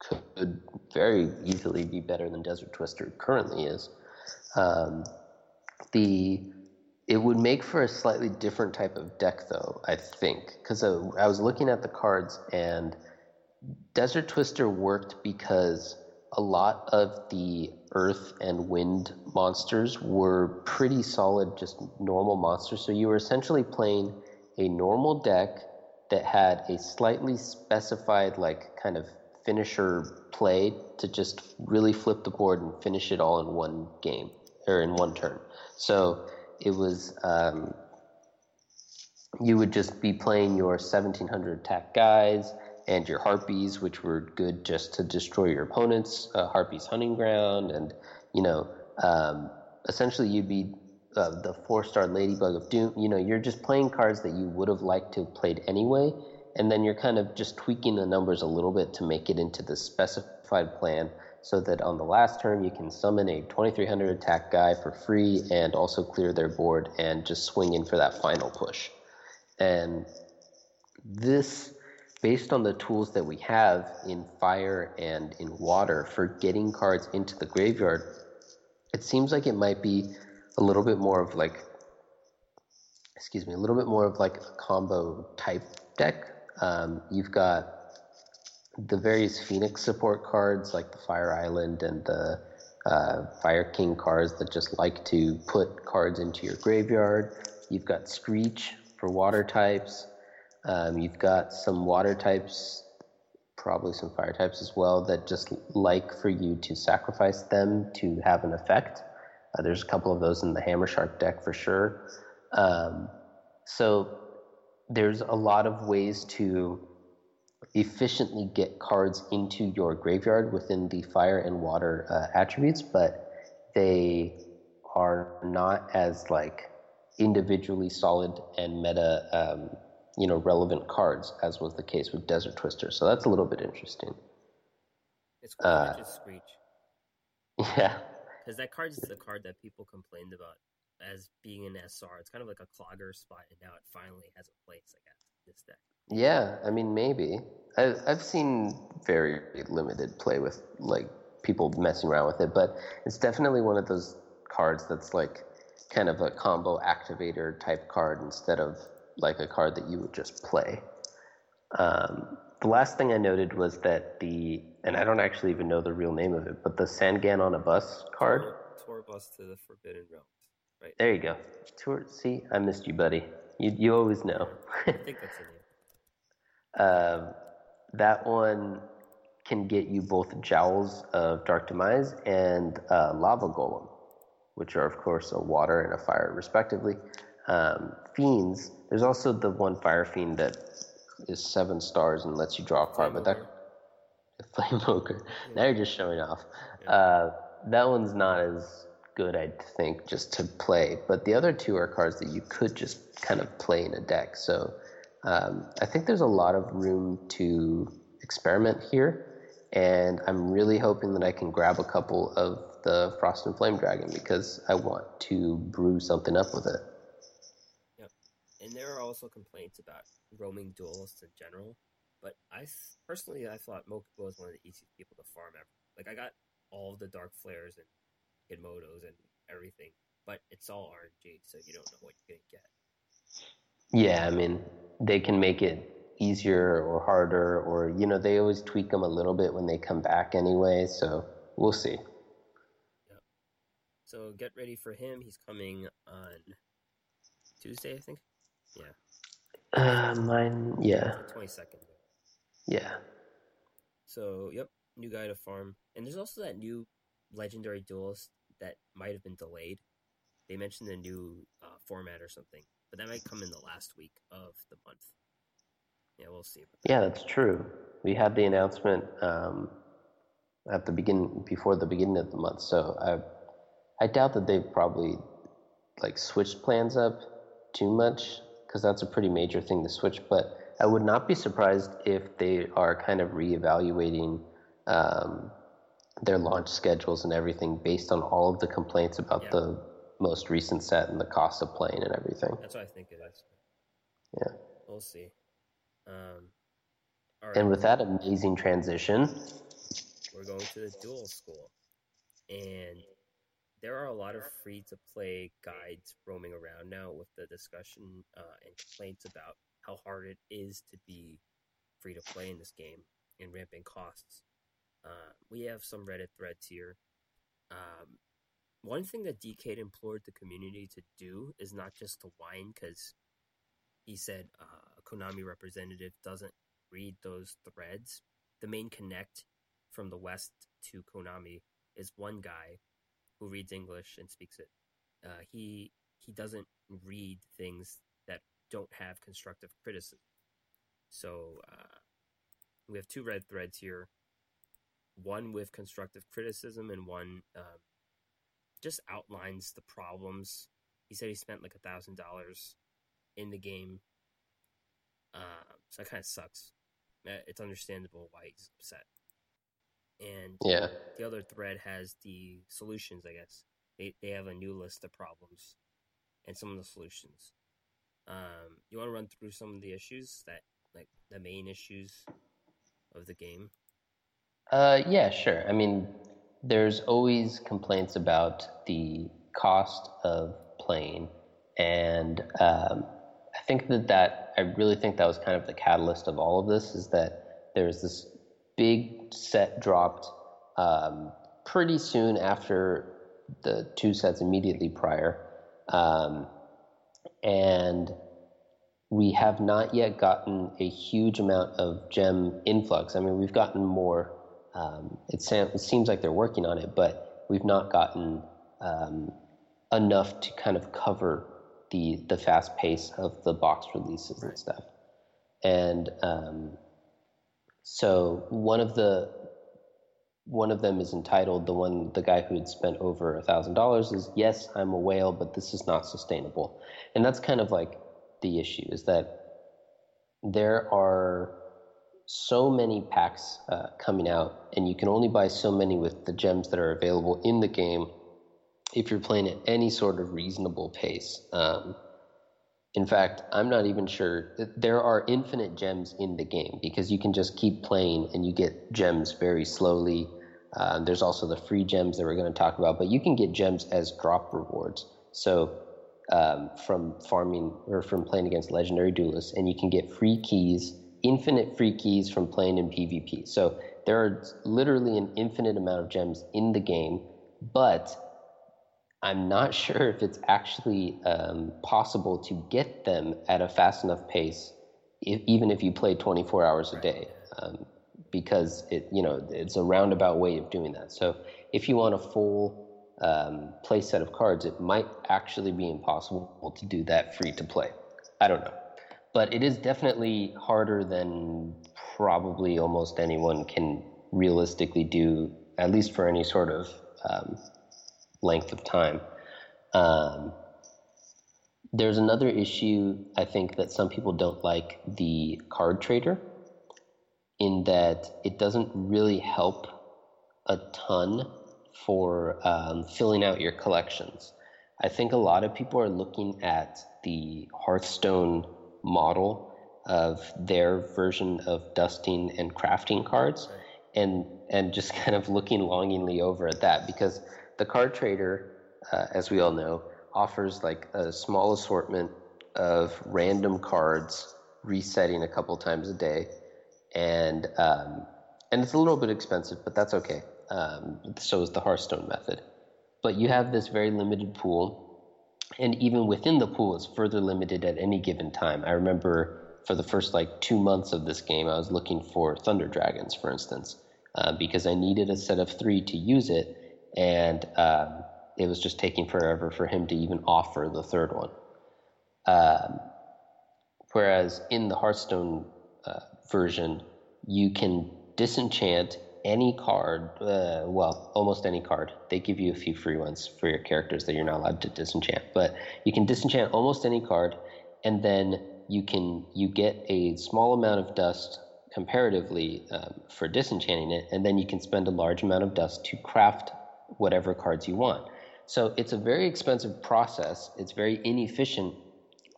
could very easily be better than Desert Twister currently is. Um, the it would make for a slightly different type of deck, though I think, because uh, I was looking at the cards and Desert Twister worked because a lot of the earth and wind monsters were pretty solid, just normal monsters. So you were essentially playing a normal deck that had a slightly specified, like, kind of finisher play to just really flip the board and finish it all in one game or in one turn. So it was. Um, you would just be playing your 1700 attack guys and your harpies, which were good just to destroy your opponent's uh, harpies hunting ground, and you know, um, essentially you'd be uh, the four-star ladybug of doom. You know, you're just playing cards that you would have liked to have played anyway, and then you're kind of just tweaking the numbers a little bit to make it into the specified plan. So that on the last turn you can summon a 2300 attack guy for free and also clear their board and just swing in for that final push. And this based on the tools that we have in fire and in water for getting cards into the graveyard, it seems like it might be a little bit more of like, excuse me, a little bit more of like a combo type deck. Um, you've got the various Phoenix support cards like the Fire Island and the uh, Fire King cards that just like to put cards into your graveyard. You've got Screech for water types. Um, you've got some water types, probably some fire types as well, that just like for you to sacrifice them to have an effect. Uh, there's a couple of those in the Hammer Shark deck for sure. Um, so there's a lot of ways to efficiently get cards into your graveyard within the fire and water uh, attributes, but they are not as like individually solid and meta um, you know relevant cards, as was the case with Desert Twister. So that's a little bit interesting. It's cool uh, just Screech. [laughs] Yeah, because that card is the card that people complained about as being an SR. It's kind of like a clogger spot, and now it finally has a place. I guess this deck. Yeah, I mean maybe. I, I've seen very limited play with like people messing around with it, but it's definitely one of those cards that's like kind of a combo activator type card instead of like a card that you would just play. Um, the last thing I noted was that the, and I don't actually even know the real name of it, but the Sangan on a bus card. Tour, tour bus to the Forbidden Realms. Right. There you go. Tour. See, I missed you, buddy. You you always know. I think that's the name. [laughs] Um, that one can get you both Jowls of Dark Demise and uh, Lava Golem, which are, of course, a water and a fire, respectively. Um, fiends, there's also the one Fire Fiend that is seven stars and lets you draw a card, but that. Flameoker. [laughs] Now you're just showing off. Uh, that one's not as good, I think, just to play. But the other two are cards that you could just kind of play in a deck. So um, I think there's a lot of room to experiment here. And I'm really hoping that I can grab a couple of the Frost and Flame Dragon because I want to brew something up with it. Yep. And there are also complaints about roaming duelists in general. But I personally, I thought Mokuba was one of the easiest people to farm ever. Like I got all the Dark Flares and Kidmodos and everything, but it's all RNG, so you don't know what you're gonna get. Yeah, I mean, they can make it easier or harder, or you know, they always tweak them a little bit when they come back anyway. So we'll see. Yeah. So get ready for him. He's coming on Tuesday, I think. Yeah. Uh, mine, yeah, Twenty second. yeah. So yep, new guy to farm, and there's also that new legendary duelist that might have been delayed. They mentioned a new uh, format or something, but that might come in the last week of the month. Yeah, we'll see. Yeah, that's true. We had the announcement um, at the beginning before the beginning of the month, so I I doubt that they've probably like switched plans up too much because that's a pretty major thing to switch. But I would not be surprised if they are kind of reevaluating um, their launch schedules and everything based on all of the complaints about Yeah. the most recent set and the cost of playing and everything. That's what I think it is. Yeah. We'll see. Um, right, And with that amazing transition, we're going to the duel school, and there are a lot of free to play guides roaming around now with the discussion uh, and complaints about how hard it is to be free to play in this game and ramping costs. Uh, we have some Reddit threads here. Um, one thing that DK implored the community to do is not just to whine because he said uh, a Konami representative doesn't read those threads. The main connect from the West to Konami is one guy who reads English and speaks it. Uh, he he doesn't read things that don't have constructive criticism. So uh, we have two red threads here. One with constructive criticism and one um, just outlines the problems. He said he spent like a thousand dollars in the game, uh, so that kind of sucks. Uh, It's understandable why he's upset. And yeah. the other thread has the solutions, I guess. They they have a new list of problems and some of the solutions. Um, you want to run through some of the issues that like the main issues of the game? Uh, yeah, sure. I mean, there's always complaints about the cost of playing, and um, I think that that I really think that was kind of the catalyst of all of this is that there's this big set dropped um, pretty soon after the two sets immediately prior, um, and we have not yet gotten a huge amount of gem influx. I mean, we've gotten more. Um, it, sam- it seems like they're working on it, but we've not gotten um, enough to kind of cover the the fast pace of the box releases and stuff. And um, so one of the one of them is entitled the one the guy who had spent over a thousand dollars is yes i'm a whale but this is not sustainable and that's kind of like the issue is that there are so many packs uh, coming out and you can only buy so many with the gems that are available in the game if you're playing at any sort of reasonable pace um, in fact, I'm not even sure. There are infinite gems in the game because you can just keep playing and you get gems very slowly. Uh, there's also the free gems that we're going to talk about, but you can get gems as drop rewards. So um, from farming or from playing against legendary duelists, and you can get free keys, infinite free keys from playing in PvP. So there are literally an infinite amount of gems in the game, but I'm not [laughs] sure if it's actually um, possible to get them at a fast enough pace, if, even if you play 24 hours a day, um, because it you know it's a roundabout way of doing that. So if you want a full um, play set of cards, it might actually be impossible to do that free to play. I don't know, but it is definitely harder than probably almost anyone can realistically do, at least for any sort of um, length of time. Um, there's another issue I think that some people don't like the card trader, in that it doesn't really help a ton for um, filling out your collections. I think a lot of people are looking at the Hearthstone model of their version of dusting and crafting cards and and just [laughs] kind of looking longingly over at that because the card trader, uh, as we all know, offers like a small assortment of random cards resetting a couple times a day, and um, and it's a little bit expensive, but that's okay. Um, so is the Hearthstone method. But you have this very limited pool, and even within the pool, it's further limited at any given time. I remember for the first like two months of this game, I was looking for Thunder Dragons, for instance, uh, because I needed a set of three to use it, and um, it was just taking forever for him to even offer the third one. Um, whereas in the Hearthstone uh, version, you can disenchant any card, uh, well, almost any card. They give you a few free ones for your characters that you're not allowed to disenchant, but you can disenchant almost any card, and then you can you get a small amount of dust comparatively um, for disenchanting it, and then you can spend a large amount of dust to craft whatever cards you want. So it's a very expensive process. It's very inefficient,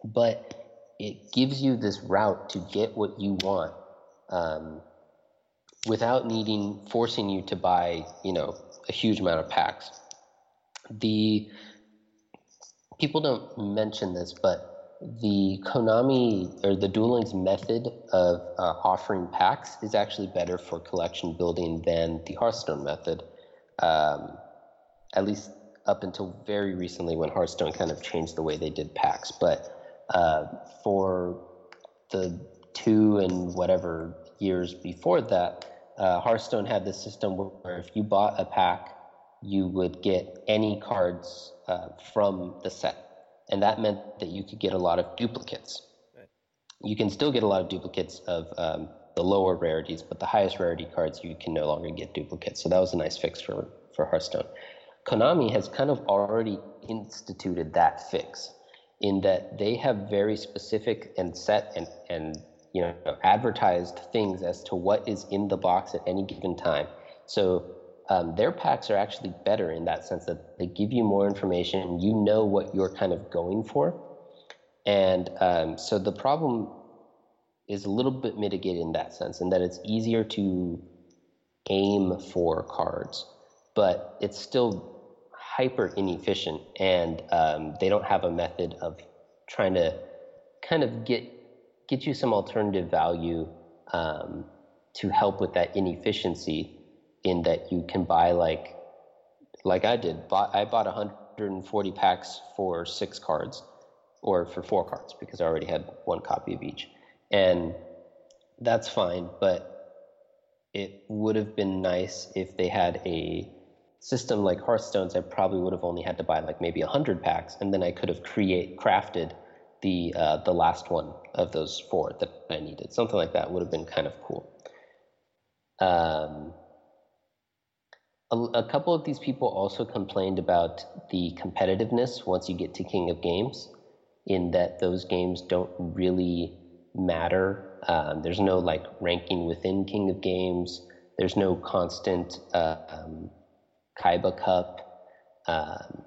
but it gives you this route to get what you want um, without needing forcing you to buy, you know, a huge amount of packs. The people don't mention this, but the Konami or the Duel Links method of uh, offering packs is actually better for collection building than the Hearthstone method. Um, at least up until very recently when Hearthstone kind of changed the way they did packs. But uh, for the two and whatever years before that, uh, Hearthstone had this system where if you bought a pack, you would get any cards uh, from the set. And that meant that you could get a lot of duplicates. Right. You can still get a lot of duplicates of um, the lower rarities, but the highest rarity cards you can no longer get duplicates. So that was a nice fix for, for Hearthstone. Konami has kind of already instituted that fix in that they have very specific and set and, and you know advertised things as to what is in the box at any given time. So um, their packs are actually better in that sense that they give you more information. You know what you're kind of going for, and um, so the problem is a little bit mitigated in that sense, in that it's easier to aim for cards, but it's still hyper inefficient and um, they don't have a method of trying to kind of get get you some alternative value um, to help with that inefficiency in that you can buy like like I did bought, I bought 140 packs for six cards or for four cards because I already had one copy of each. And that's fine but it would have been nice if they had a system like Hearthstone's, I probably would have only had to buy like maybe hundred packs, and then I could have create crafted the uh, the last one of those four that I needed. Something like that would have been kind of cool. Um, a, a couple of these people also complained about the competitiveness once you get to King of Games, in that those games don't really matter. Um, there's no like ranking within King of Games. There's no constant uh, um, Kaiba Cup. Um,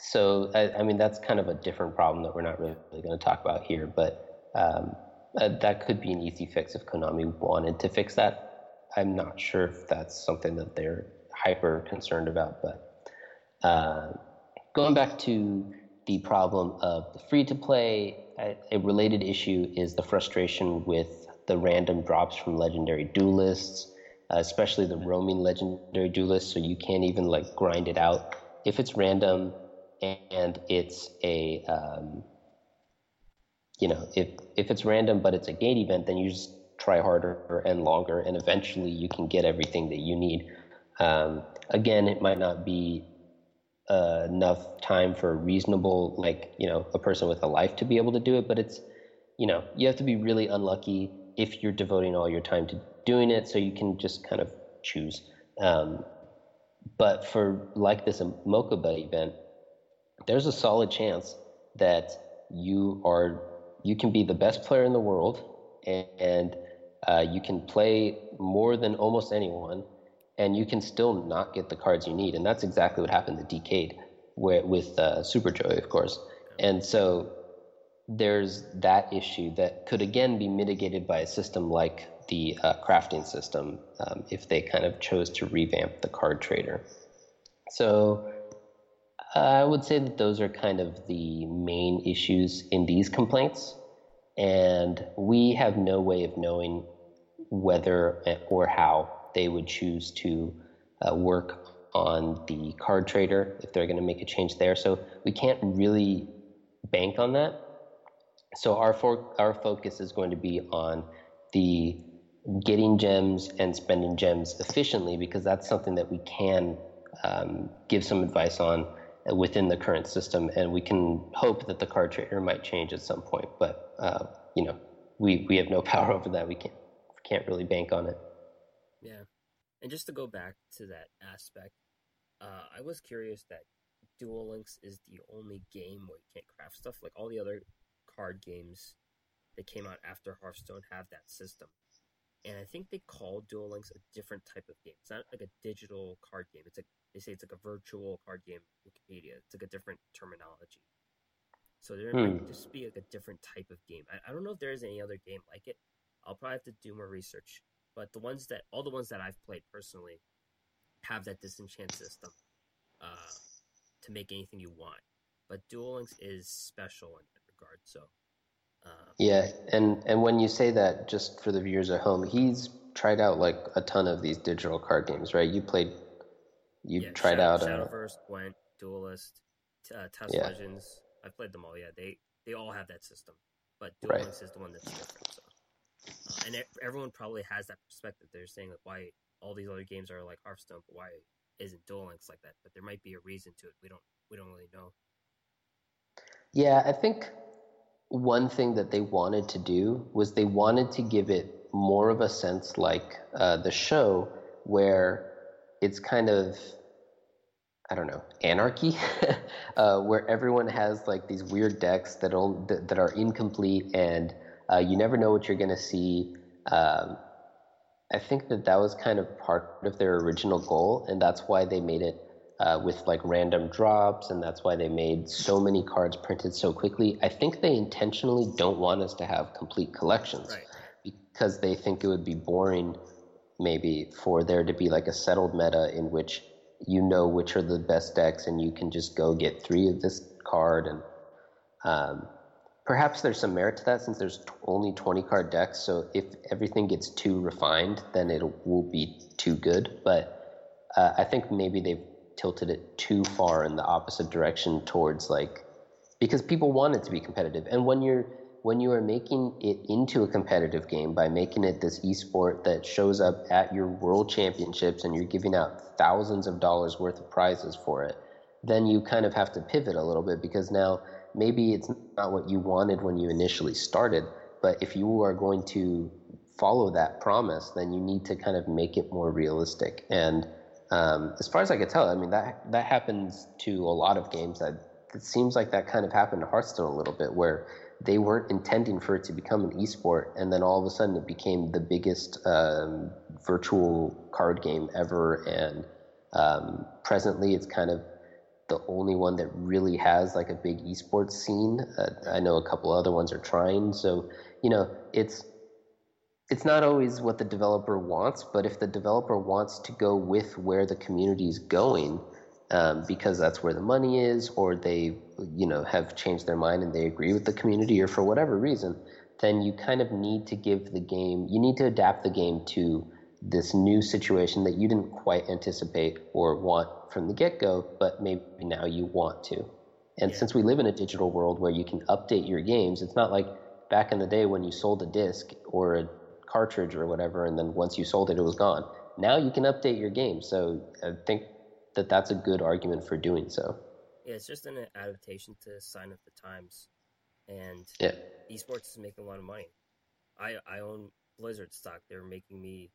so, I, I, mean, that's kind of a different problem that we're not really, going to talk about here, but um, uh, that could be an easy fix if Konami wanted to fix that. I'm not sure if that's something that they're hyper concerned about, but uh, going back to the problem of the free to play, a related issue is the frustration with the random drops from legendary duelists, uh, especially the roaming legendary duelists. So you can't even like grind it out. If it's random and it's a, um, you know, if if it's random but it's a gate event, then you just try harder and longer, and eventually you can get everything that you need. Um, again, it might not be uh, enough time for a reasonable, like, you know, a person with a life to be able to do it, but it's, you know, you have to be really unlucky if you're devoting all your time to doing it, so you can just kind of choose. Um, but for like this Mokuba event, there's a solid chance that you are you can be the best player in the world and, and uh, you can play more than almost anyone and you can still not get the cards you need. And that's exactly what happened to DKayed with uh, Super Joey, of course. And so there's that issue that could again be mitigated by a system like the uh, crafting system um, if they kind of chose to revamp the card trader. So I would say that those are kind of the main issues in these complaints. And we have no way of knowing whether or how they would choose to uh, work on the card trader if they're going to make a change there. So we can't really bank on that. So our for, our focus is going to be on the getting gems and spending gems efficiently because that's something that we can um, give some advice on within the current system, and we can hope that the card trader might change at some point. But uh, you know, we we have no [laughs] power over that. We can't can't really bank on it. Yeah. And just to go back to that aspect, uh, I was curious that Duel Links is the only game where you can't craft stuff. Like all the other card games that came out after Hearthstone have that system. And I think they call Duel Links a different type of game. It's not like a digital card game. It's like they say it's like a virtual card game. Wikipedia. It's like a different terminology. So there hmm. might just be like a different type of game. I, I don't know if there is any other game like it. I'll probably have to do more research. But the ones that all the ones that I've played personally have that disenchant system uh, to make anything you want. But Duel Links is special in that regard. So um, yeah, and and when you say that, just for the viewers at home, he's tried out like a ton of these digital card games, right? You played, you yeah, tried Shadow, out uh, Shadowverse, uh, Gwent, Duelyst, uh, Test yeah. Legends. I've played them all. Yeah, they they all have that system, but Duel Links right. is the one that's different. So and everyone probably has that perspective. They're saying like why all these other games are like Hearthstone, but why isn't Duel Links like that? But there might be a reason to it. We don't we don't really know. Yeah, I think one thing that they wanted to do was they wanted to give it more of a sense like uh, the show where it's kind of I don't know anarchy, [laughs] uh, where everyone has like these weird decks that that, that are incomplete and uh, you never know what you're going to see. Um, I think that that was kind of part of their original goal, and that's why they made it uh, with like random drops, and that's why they made so many cards printed so quickly. I think they intentionally don't want us to have complete collections right. because they think it would be boring, maybe, for there to be like a settled meta in which you know which are the best decks, and you can just go get three of this card and. Um, perhaps there's some merit to that since there's only 20 card decks. So if everything gets too refined, then it will be too good. But uh, I think maybe they've tilted it too far in the opposite direction towards like because people want it to be competitive. And when you're when you are making it into a competitive game by making it this esport that shows up at your world championships and you're giving out thousands of dollars worth of prizes for it, then you kind of have to pivot a little bit because now maybe it's not what you wanted when you initially started, but if you are going to follow that promise, then you need to kind of make it more realistic. And um, as far as I could tell, I mean that that happens to a lot of games. That it seems like that kind of happened to Hearthstone a little bit, where they weren't intending for it to become an esport, and then all of a sudden it became the biggest um, virtual card game ever. And um, presently, it's kind of the only one that really has like a big esports scene. Uh, I know a couple other ones are trying. So, you know, it's it's not always what the developer wants, but if the developer wants to go with where the community is going, um, because that's where the money is, or they, you know, have changed their mind and they agree with the community, or for whatever reason, then you kind of need to give the game, you need to adapt the game to this new situation that you didn't quite anticipate or want from the get go, but maybe now you want to. And yeah. since we live in a digital world where you can update your games, it's not like back in the day when you sold a disc or a cartridge or whatever, and then once you sold it, it was gone. Now you can update your game. So I think that that's a good argument for doing so. Yeah, it's just an adaptation to sign of the times, and yeah. esports is making a lot of money. I I own Blizzard stock. They're making me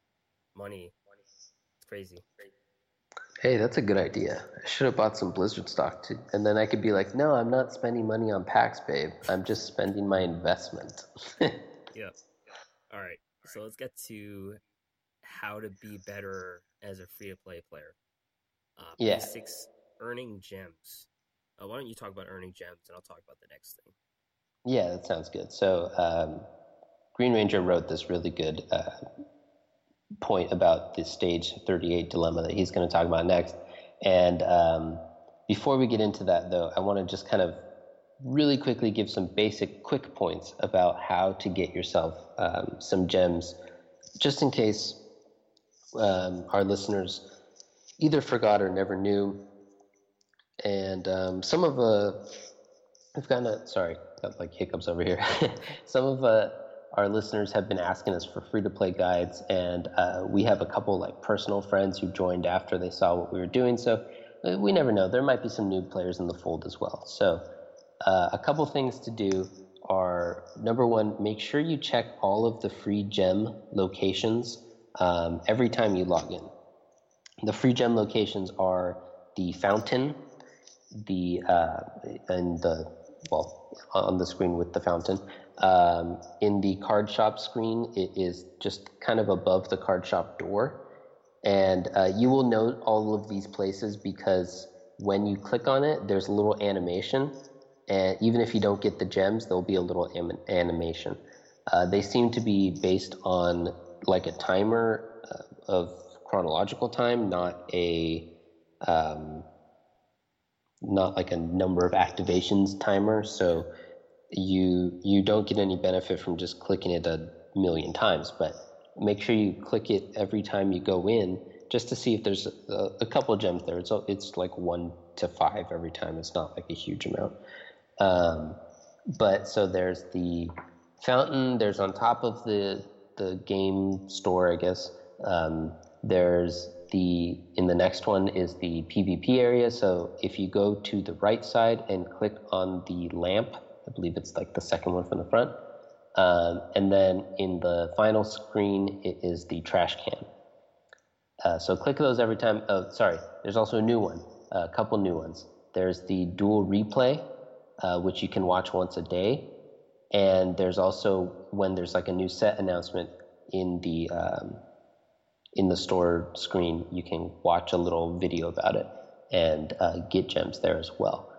money. It's crazy. Hey, that's a good idea. I should have bought some Blizzard stock too. And then I could be like, no, I'm not spending money on packs, babe. I'm just spending my investment. [laughs] yep. All right. So let's get to how to be better as a free to play player. Uh, yeah. Six earning gems. Uh, why don't you talk about earning gems and I'll talk about the next thing? Yeah, that sounds good. So, um, GreenRanger wrote this really good uh, point about the stage 38 dilemma that he's going to talk about next. And um, before we get into that, though, I want to just kind of really quickly give some basic quick points about how to get yourself um, some gems, just in case um, our listeners either forgot or never knew. And um, some of uh, I've gotten a sorry, got like hiccups over here. [laughs] some of uh, our listeners have been asking us for free to play guides, and uh, we have a couple like personal friends who joined after they saw what we were doing. So uh, we never know. There might be some new players in the fold as well. So uh, a couple things to do are number one, make sure you check all of the free gem locations um, every time you log in. The free gem locations are the fountain, the uh, and the well on the screen with the fountain, um, in the card shop screen, it is just kind of above the card shop door. And uh, you will note all of these places because when you click on it, there's a little animation. And even if you don't get the gems, there'll be a little animation. Uh, they seem to be based on like a timer uh, of chronological time, not a um, not like a number of activations timer. So you you don't get any benefit from just clicking it a million times, but make sure you click it every time you go in just to see if there's a, a couple gems there. It's it's like one to five every time. It's not like a huge amount. Um, but so there's the fountain. There's on top of the the game store, I guess. Um, there's the in the next one is the PvP area. So if you go to the right side and click on the lamp I believe it's like the second one from the front. Um, and then in the final screen, it is the trash can. Uh, so click those every time. Oh, sorry. There's also a new one, a couple new ones. There's the duel replay, uh, which you can watch once a day. And there's also when there's like a new set announcement in the um, in the store screen, you can watch a little video about it and uh, get gems there as well.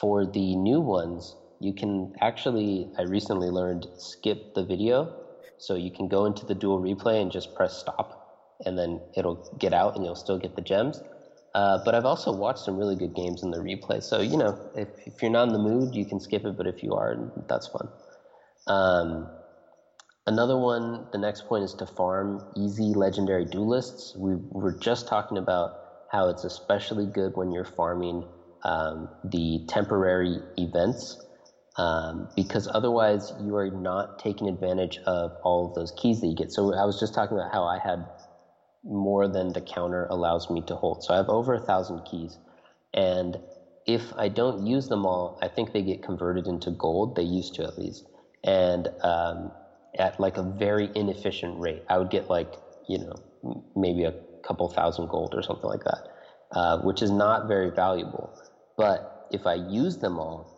For the new ones, you can actually, I recently learned, skip the video. So you can go into the duel replay and just press stop, and then it'll get out and you'll still get the gems. Uh, but I've also watched some really good games in the replay. So, you know, if, if you're not in the mood, you can skip it, but if you are, that's fun. Um, another one, the next point is to farm easy legendary duelists. We were just talking about how it's especially good when you're farming um, the temporary events um, because otherwise you are not taking advantage of all of those keys that you get. So I was just talking about how I had more than the counter allows me to hold. So I have over a thousand keys, and if I don't use them all, I think they get converted into gold. They used to at least, and um, at like a very inefficient rate. I would get like you know maybe a couple thousand gold or something like that, uh, which is not very valuable. But if I use them all,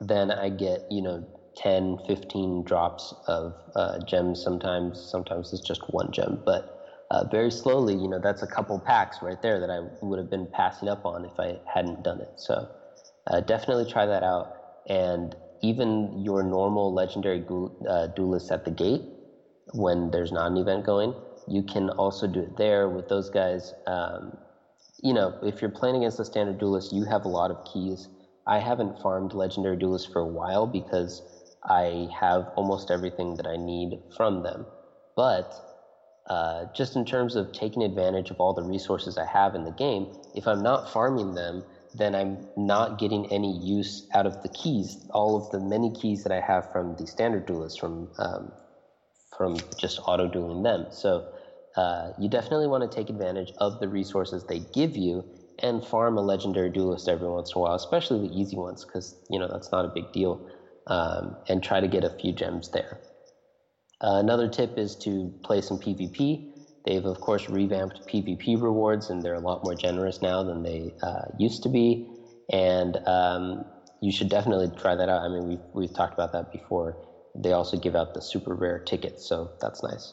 then I get, you know, 10, 15 drops of uh, gems sometimes. Sometimes it's just one gem. But uh, very slowly, you know, that's a couple packs right there that I would have been passing up on if I hadn't done it. So uh, definitely try that out. And even your normal legendary uh, duelist at the gate, when there's not an event going, you can also do it there with those guys. Um, you know, if you're playing against a standard duelist, you have a lot of keys. I haven't farmed legendary duelists for a while because I have almost everything that I need from them. But uh, just in terms of taking advantage of all the resources I have in the game, if I'm not farming them, then I'm not getting any use out of the keys, all of the many keys that I have from the standard duelists, from um, from just auto dueling them. So uh, you definitely want to take advantage of the resources they give you and farm a legendary duelist every once in a while, especially the easy ones, because you know that's not a big deal, um, and try to get a few gems there. Uh, another tip is to play some PvP. They've of course revamped PvP rewards, and they're a lot more generous now than they uh, used to be. And um, you should definitely try that out. I mean, we've we've talked about that before. They also give out the super rare tickets, so that's nice.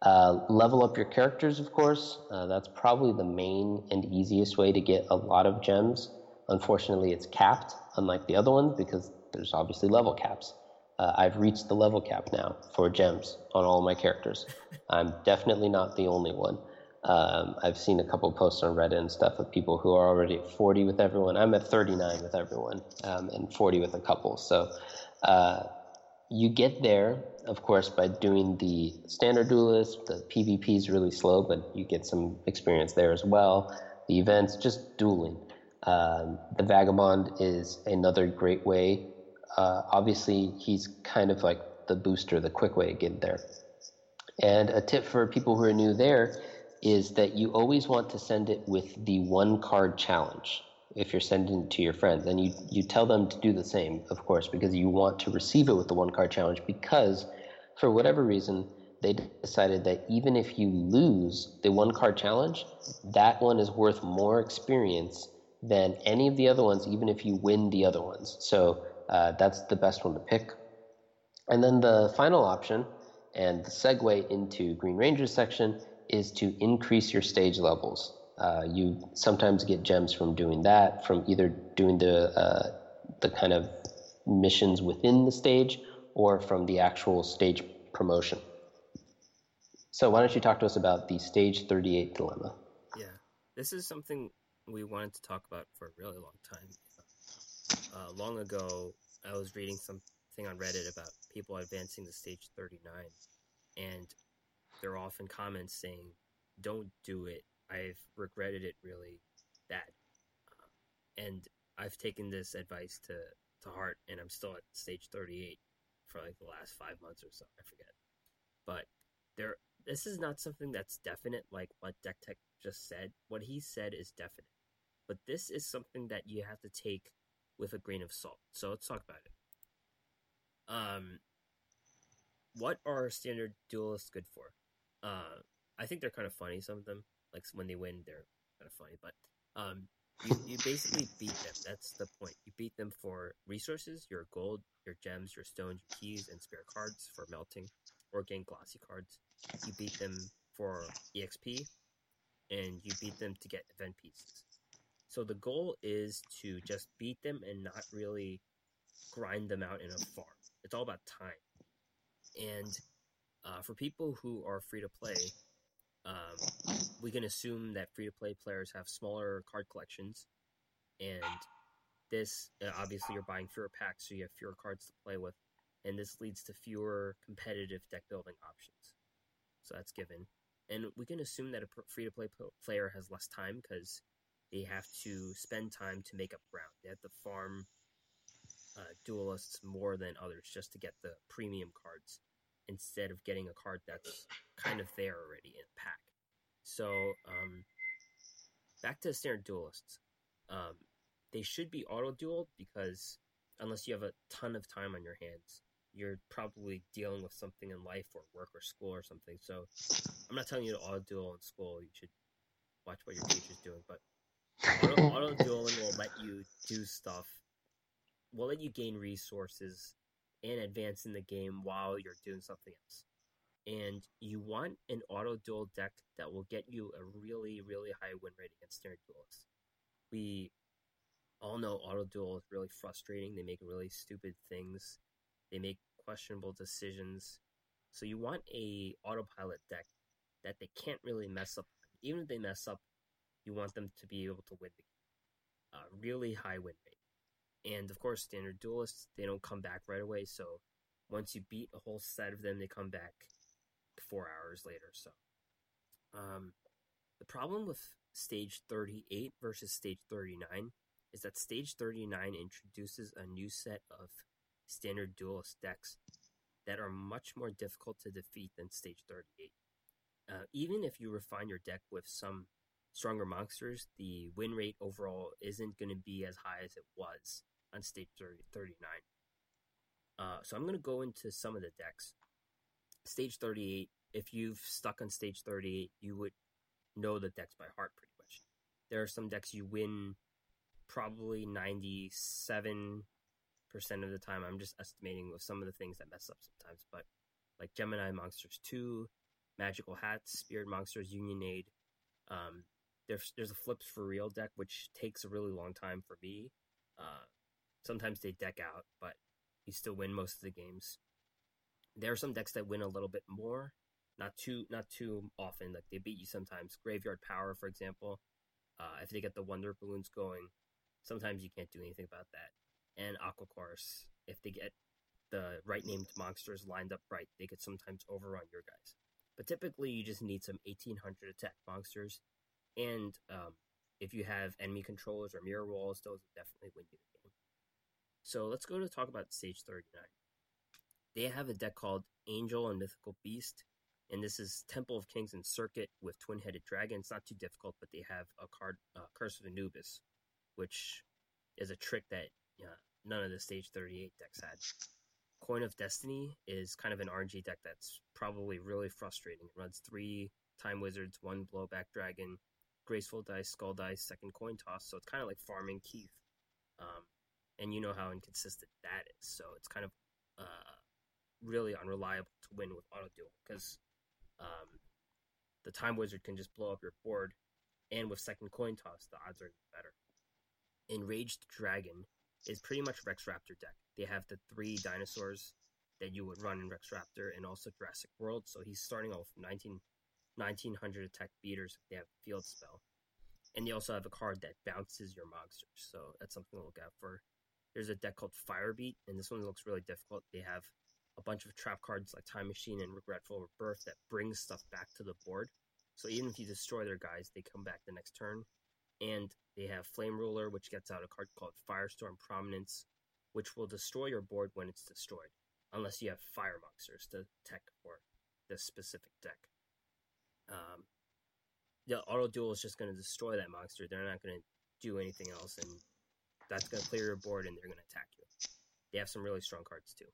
Uh, level up your characters, of course. Uh, that's probably the main and easiest way to get a lot of gems. Unfortunately, it's capped, unlike the other ones, because there's obviously level caps. Uh, I've reached the level cap now for gems on all my characters. [laughs] I'm definitely not the only one. Um, I've seen a couple posts on Reddit and stuff of people who are already at 40 with everyone. I'm at 39 with everyone um, and 40 with a couple. So uh, you get there, of course, by doing the standard duelist. The PvP is really slow, but you get some experience there as well. The events, just dueling. Um, the Vagabond is another great way. Uh, obviously, he's kind of like the booster, the quick way to get there. And a tip for people who are new there is that you always want to send it with the one card challenge if you're sending it to your friends. And you, you tell them to do the same, of course, because you want to receive it with the one card challenge because for whatever reason, they decided that even if you lose the one card challenge, that one is worth more experience than any of the other ones, even if you win the other ones. So uh, that's the best one to pick. And then the final option and the segue into GreenRanger's section is to increase your stage levels. Uh, you sometimes get gems from doing that, from either doing the uh, the kind of missions within the stage or from the actual stage promotion. So why don't you talk to us about the stage 38 dilemma? Yeah, this is something we wanted to talk about for a really long time. Uh, long ago, I was reading something on Reddit about people advancing to stage 39, and there are often comments saying, "Don't do it I've regretted it really bad. Uh, and I've taken this advice to, to heart, and I'm still at stage 38 for like the last five months or so. I forget. But there, this is not something that's definite, like what DeckTech just said. What he said is definite. But this is something that you have to take with a grain of salt. So let's talk about it. Um, what are standard duelists good for? Uh, I think they're kind of funny, some of them like when they win, they're kind of funny. But um, you, you basically beat them. That's the point. You beat them for resources, your gold, your gems, your stones, your keys, and spare cards for melting or getting glossy cards. You beat them for EXP, and you beat them to get event pieces. So the goal is to just beat them and not really grind them out in a farm. It's all about time. And uh, for people who are free to play, um, we can assume that free to play players have smaller card collections, and this uh, obviously you're buying fewer packs, so you have fewer cards to play with, and this leads to fewer competitive deck building options. So that's given, and we can assume that a free to play player has less time because they have to spend time to make up ground. They have to farm uh, duelists more than others just to get the premium cards instead of getting a card that's kind of there already in a pack. So, um, back to standard duelists. Um, they should be auto dueled because unless you have a ton of time on your hands, you're probably dealing with something in life or work or school or something. So, I'm not telling you to auto duel in school. You should watch what your teacher's doing, but auto, dueling will let you do stuff. Will let you gain resources and advance in the game while you're doing something else. And you want an auto duel deck that will get you a really, really high win rate against standard duelists. We all know auto duel is really frustrating. They make really stupid things. They make questionable decisions. So you want a autopilot deck that they can't really mess up. Even if they mess up, you want them to be able to win the game. Uh, really high win rate. And of course, standard duelists, they don't come back right away. So once you beat a whole set of them, they come back four hours later. So um, the problem with stage 38 versus stage 39 is that stage 39 introduces a new set of standard duelist decks that are much more difficult to defeat than stage 38. Uh, even if you refine your deck with some stronger monsters, the win rate overall isn't going to be as high as it was on stage 30, 39. Uh, so I'm going to go into some of the decks. Stage 38, if you've stuck on stage 38, you would know the decks by heart pretty much. There are some decks you win probably 97% of the time. I'm just estimating with some of the things that mess up sometimes, but like Gemini Monsters 2, Magical Hats, Spirit Monsters, Unionade. Um, there's there's a flips for real deck which takes a really long time for me. Uh, sometimes they deck out, but you still win most of the games. There are some decks that win a little bit more, not too not too often. Like they beat you sometimes. Graveyard Power, for example, uh, if they get the Wonder Balloons going, sometimes you can't do anything about that. And Aqua Chorus, if they get the right named monsters lined up right, they could sometimes overrun your guys. But typically, you just need some 1800 attack monsters, and um, if you have enemy controllers or mirror walls, those definitely win you the game. So let's go to talk about stage 39. They have a deck called Angel and Mythical Beast, and this is Temple of Kings and Circuit with Twin Headed Dragon. It's not too difficult, but they have a card, uh, Curse of Anubis, which is a trick that uh, none of the stage 38 decks had. Coin of Destiny is kind of an RNG deck that's probably really frustrating. It runs three Time Wizards, one Blowback Dragon, Graceful Dice, Skull Dice, second Coin Toss. So it's kind of like farming Keith. Um, and you know how inconsistent that is. So it's kind of uh, really unreliable to win with Auto Duel because um, the Time Wizard can just blow up your board, and with second Coin Toss, the odds are better. Enraged Dragon is pretty much Rex Raptor deck. They have the three dinosaurs that you would run in Rex Raptor and also Jurassic World. So he's starting off 19, 1900 attack beaters. They have field spell. And they also have a card that bounces your monsters. So that's something to look out for. There's a deck called Firebeat, and this one looks really difficult. They have a bunch of trap cards like Time Machine and Regretful Rebirth that brings stuff back to the board. So even if you destroy their guys, they come back the next turn. And they have Flame Ruler, which gets out a card called Firestorm Prominence, which will destroy your board when it's destroyed, unless you have Fire Monsters to tech for this specific deck. Um, the auto duel is just going to destroy that monster. They're not going to do anything else, and that's going to clear your board, and they're going to attack you. They have some really strong cards too.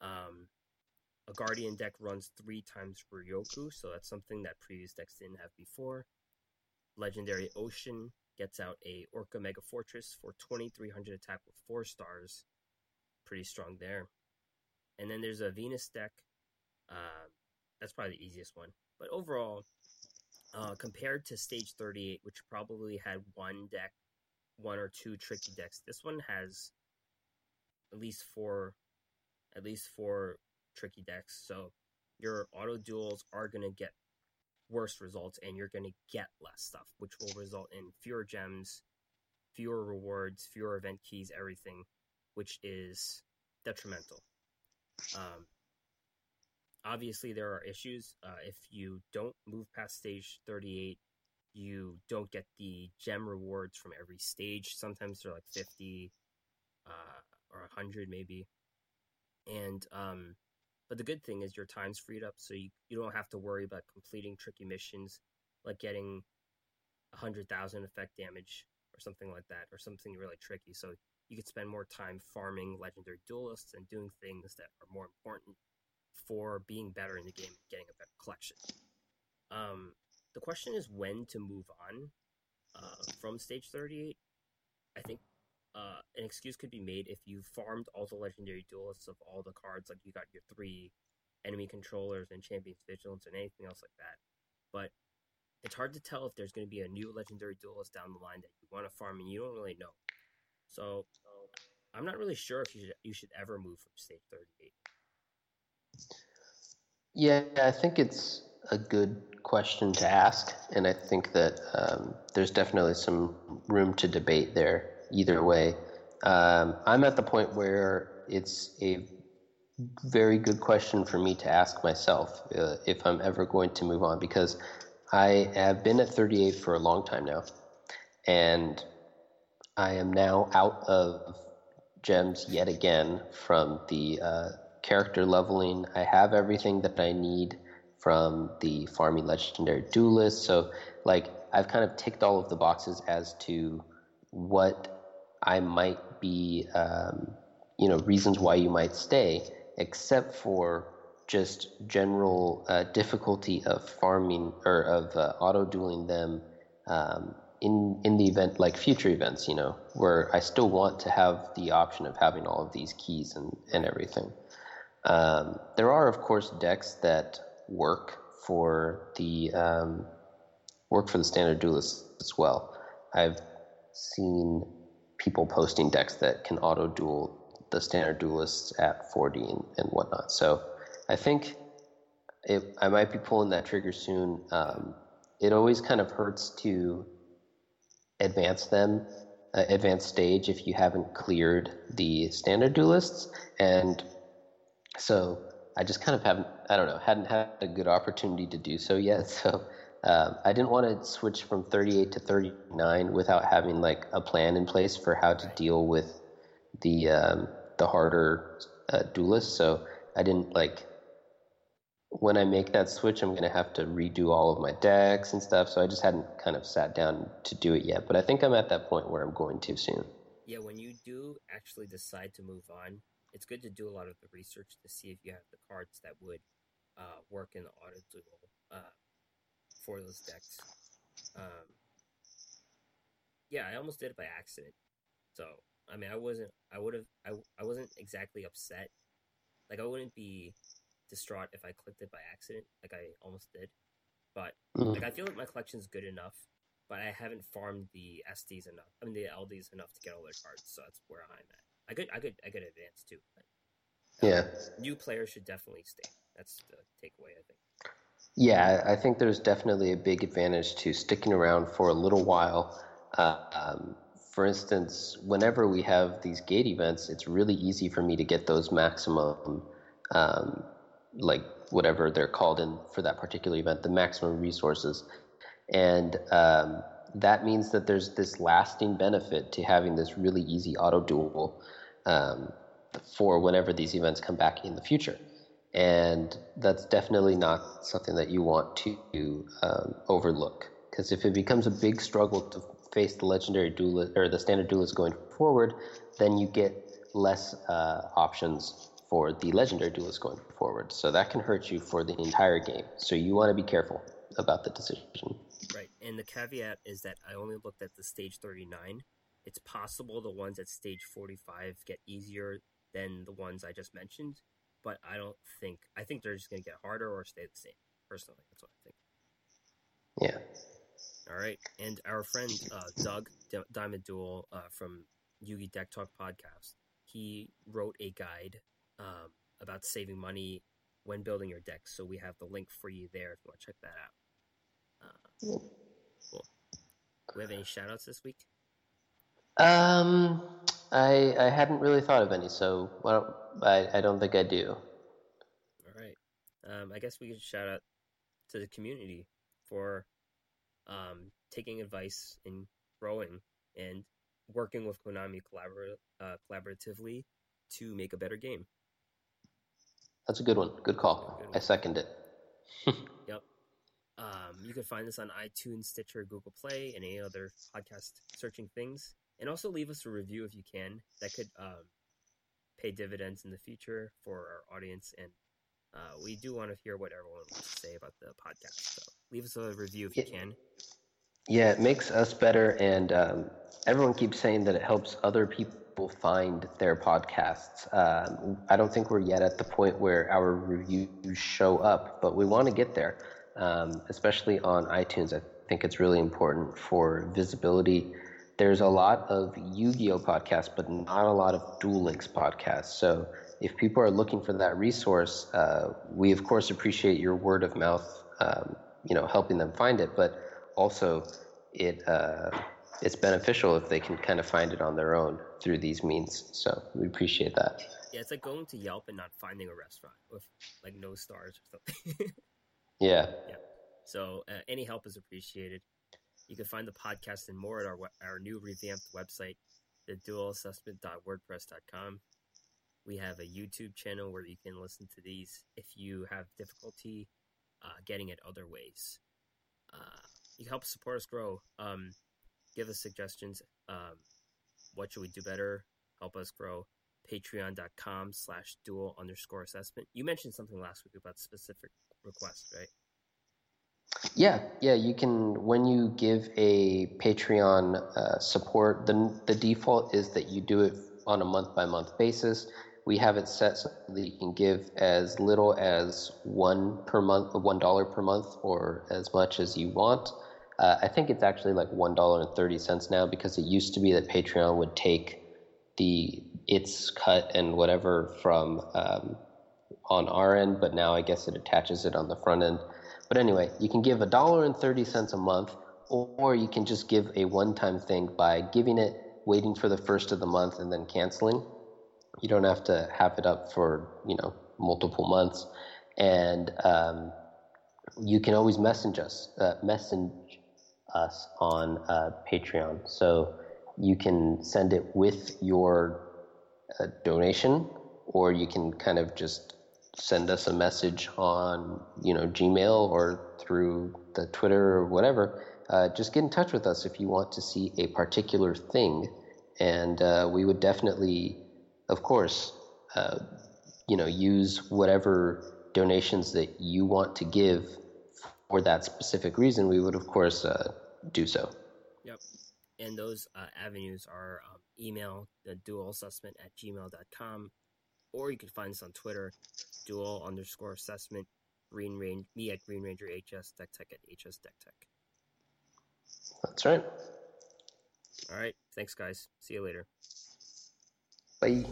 Um, a Guardian deck runs three times Ryoku, so that's something that previous decks didn't have before. Legendary Ocean gets out a Orca Mega Fortress for 2300 attack with 4 stars. Pretty strong there. And then there's a Venus deck. Uh, that's probably the easiest one. But overall, uh, compared to Stage 38, which probably had one deck, one or two tricky decks, this one has at least four, at least four tricky decks. So your auto duels are going to get worse results and you're going to get less stuff, which will result in fewer gems, fewer rewards, fewer event keys, everything, which is detrimental. Um, obviously, there are issues. Uh, if you don't move past stage 38, you don't get the gem rewards from every stage. Sometimes they're like 50 uh, or 100 maybe. And um, but the good thing is your time's freed up, so you, you don't have to worry about completing tricky missions like getting 100,000 effect damage or something like that, or something really tricky. So you could spend more time farming legendary duelists and doing things that are more important for being better in the game and getting a better collection. Um, the question is when to move on uh, from stage 38. I think uh, an excuse could be made if you farmed all the legendary duelists of all the cards, like you got your three enemy controllers and champions vigilance and anything else like that. But it's hard to tell if there's going to be a new legendary duelist down the line that you want to farm and you don't really know. So I'm not really sure if you should you should ever move from stage 38. Yeah, I think it's a good question to ask, and I think that um, there's definitely some room to debate there either way. Um, I'm at the point where it's a very good question for me to ask myself uh, if I'm ever going to move on because I have been at 38 for a long time now, and I am now out of gems yet again from the uh, character leveling. I have everything that I need from the farming legendary duelist. So, like, I've kind of ticked all of the boxes as to what I might be, um, you know, reasons why you might stay, except for just general uh, difficulty of farming or of uh, auto dueling them um, in in the event like future events, you know, where I still want to have the option of having all of these keys and and everything. Um, there are of course decks that work for the um, work for the standard duelist as well. I've seen people posting decks that can auto duel the standard duelists at 40 and, and whatnot. So I think it, I might be pulling that trigger soon. Um, it always kind of hurts to advance them, uh, advanced stage if you haven't cleared the standard duelists, and so I just kind of haven't, I don't know, hadn't had a good opportunity to do so yet. [laughs] So um, I didn't want to switch from 38 to 39 without having like a plan in place for how to deal with the um, the harder uh, duelists. So I didn't like when I make that switch, I'm going to have to redo all of my decks and stuff. So I just hadn't kind of sat down to do it yet. But I think I'm at that point where I'm going to soon. Yeah, when you do actually decide to move on, it's good to do a lot of the research to see if you have the cards that would uh, work in the auto duel uh, for those decks. Um, yeah, I almost did it by accident. So I mean, I wasn't. I would have. I I wasn't exactly upset. Like I wouldn't be distraught if I clicked it by accident, like I almost did. But mm. like I feel like my collection's good enough, but I haven't farmed the SDs enough. I mean the LDs enough to get all their cards, so that's where I'm at. I could I could I could advance too. But, um, yeah. New players should definitely stay. That's the takeaway I think. Yeah, I think there's definitely a big advantage to sticking around for a little while. Uh, um, for instance, whenever we have these gate events, it's really easy for me to get those maximum, um, like whatever they're called in for that particular event, the maximum resources. And um, that means that there's this lasting benefit to having this really easy auto duel um, for whenever these events come back in the future. And that's definitely not something that you want to um, overlook. Because if it becomes a big struggle to face the legendary duelist or the standard duelist going forward, then you get less uh, options for the legendary duelist going forward. So that can hurt you for the entire game. So you want to be careful about the decision. Right. And the caveat is that I only looked at the stage 39. It's possible the ones at stage 45 get easier than the ones I just mentioned, but I don't think I think they're just going to get harder or stay the same. Personally, that's what I think. Yeah. All right, and our friend uh, Doug D- Diamond Duel uh, from Yugi Deck Talk podcast, he wrote a guide um, about saving money when building your deck. So we have the link for you there if you want to check that out. Uh, cool. Do we have any shoutouts this week? Um, I I hadn't really thought of any, so well, I I don't think I do. All right. Um, I guess we could shout out to the community for um, taking advice and growing and working with Konami collabor- uh, collaboratively to make a better game. That's a good one. Good call. Good one. I second it. [laughs] yep. Um, you can find this on iTunes, Stitcher, Google Play, and any other podcast searching things. And also leave us a review if you can. That could um, pay dividends in the future for our audience. And uh, we do want to hear what everyone wants to say about the podcast. So leave us a review if you can. Yeah, it makes us better, and um, everyone keeps saying that it helps other people find their podcasts. Um, I don't think we're yet at the point where our reviews show up, but we want to get there, um, especially on iTunes. I think it's really important for visibility. There's a lot of Yu Gi Oh podcasts, but not a lot of Duel Links podcasts. So if people are looking for that resource, uh, we of course appreciate your word of mouth um, you know helping them find it, but also it uh, it's beneficial if they can kind of find it on their own through these means. So we appreciate that. Yeah, it's like going to Yelp and not finding a restaurant with like no stars or something. [laughs] yeah. Yeah. So uh, any help is appreciated. You can find the podcast and more at our our new revamped website, the duelassessment.wordpress.com. We have a YouTube channel where you can listen to these if you have difficulty uh, getting it other ways. Uh, you can help support us grow. Um, give us suggestions. Um, what should we do better? Help us grow. Patreon.com slash duel underscore assessment. You mentioned something last week about specific requests, right? Yeah, yeah. You can when you give a Patreon uh, support, the the default is that you do it on a month by month basis. We have it set so that you can give as little as one per month, one dollar per month, or as much as you want. Uh, I think it's actually like one dollar and thirty cents now because it used to be that Patreon would take the its cut and whatever from um, on our end, but now I guess it attaches it on the front end. But anyway, you can give a dollar and thirty cents a month, or you can just give a one-time thing by giving it, waiting for the first of the month, and then canceling. You don't have to have it up for you know multiple months, and um, you can always message us, uh, message us on uh, Patreon. So you can send it with your uh, donation, or you can kind of just send us a message on you know Gmail or through the Twitter or whatever. Uh, just get in touch with us if you want to see a particular thing, and uh, we would definitely, of course, uh, you know, use whatever donations that you want to give for that specific reason. We would, of course, uh, do so. Yep. And those uh, avenues are um, email, the duel assessment at gmail.com, or you can find us on Twitter, duel underscore assessment, Green Range, me at Green Ranger HS, DeckTech at HS Deck Tech. That's right. All right. Thanks, guys. See you later. Bye.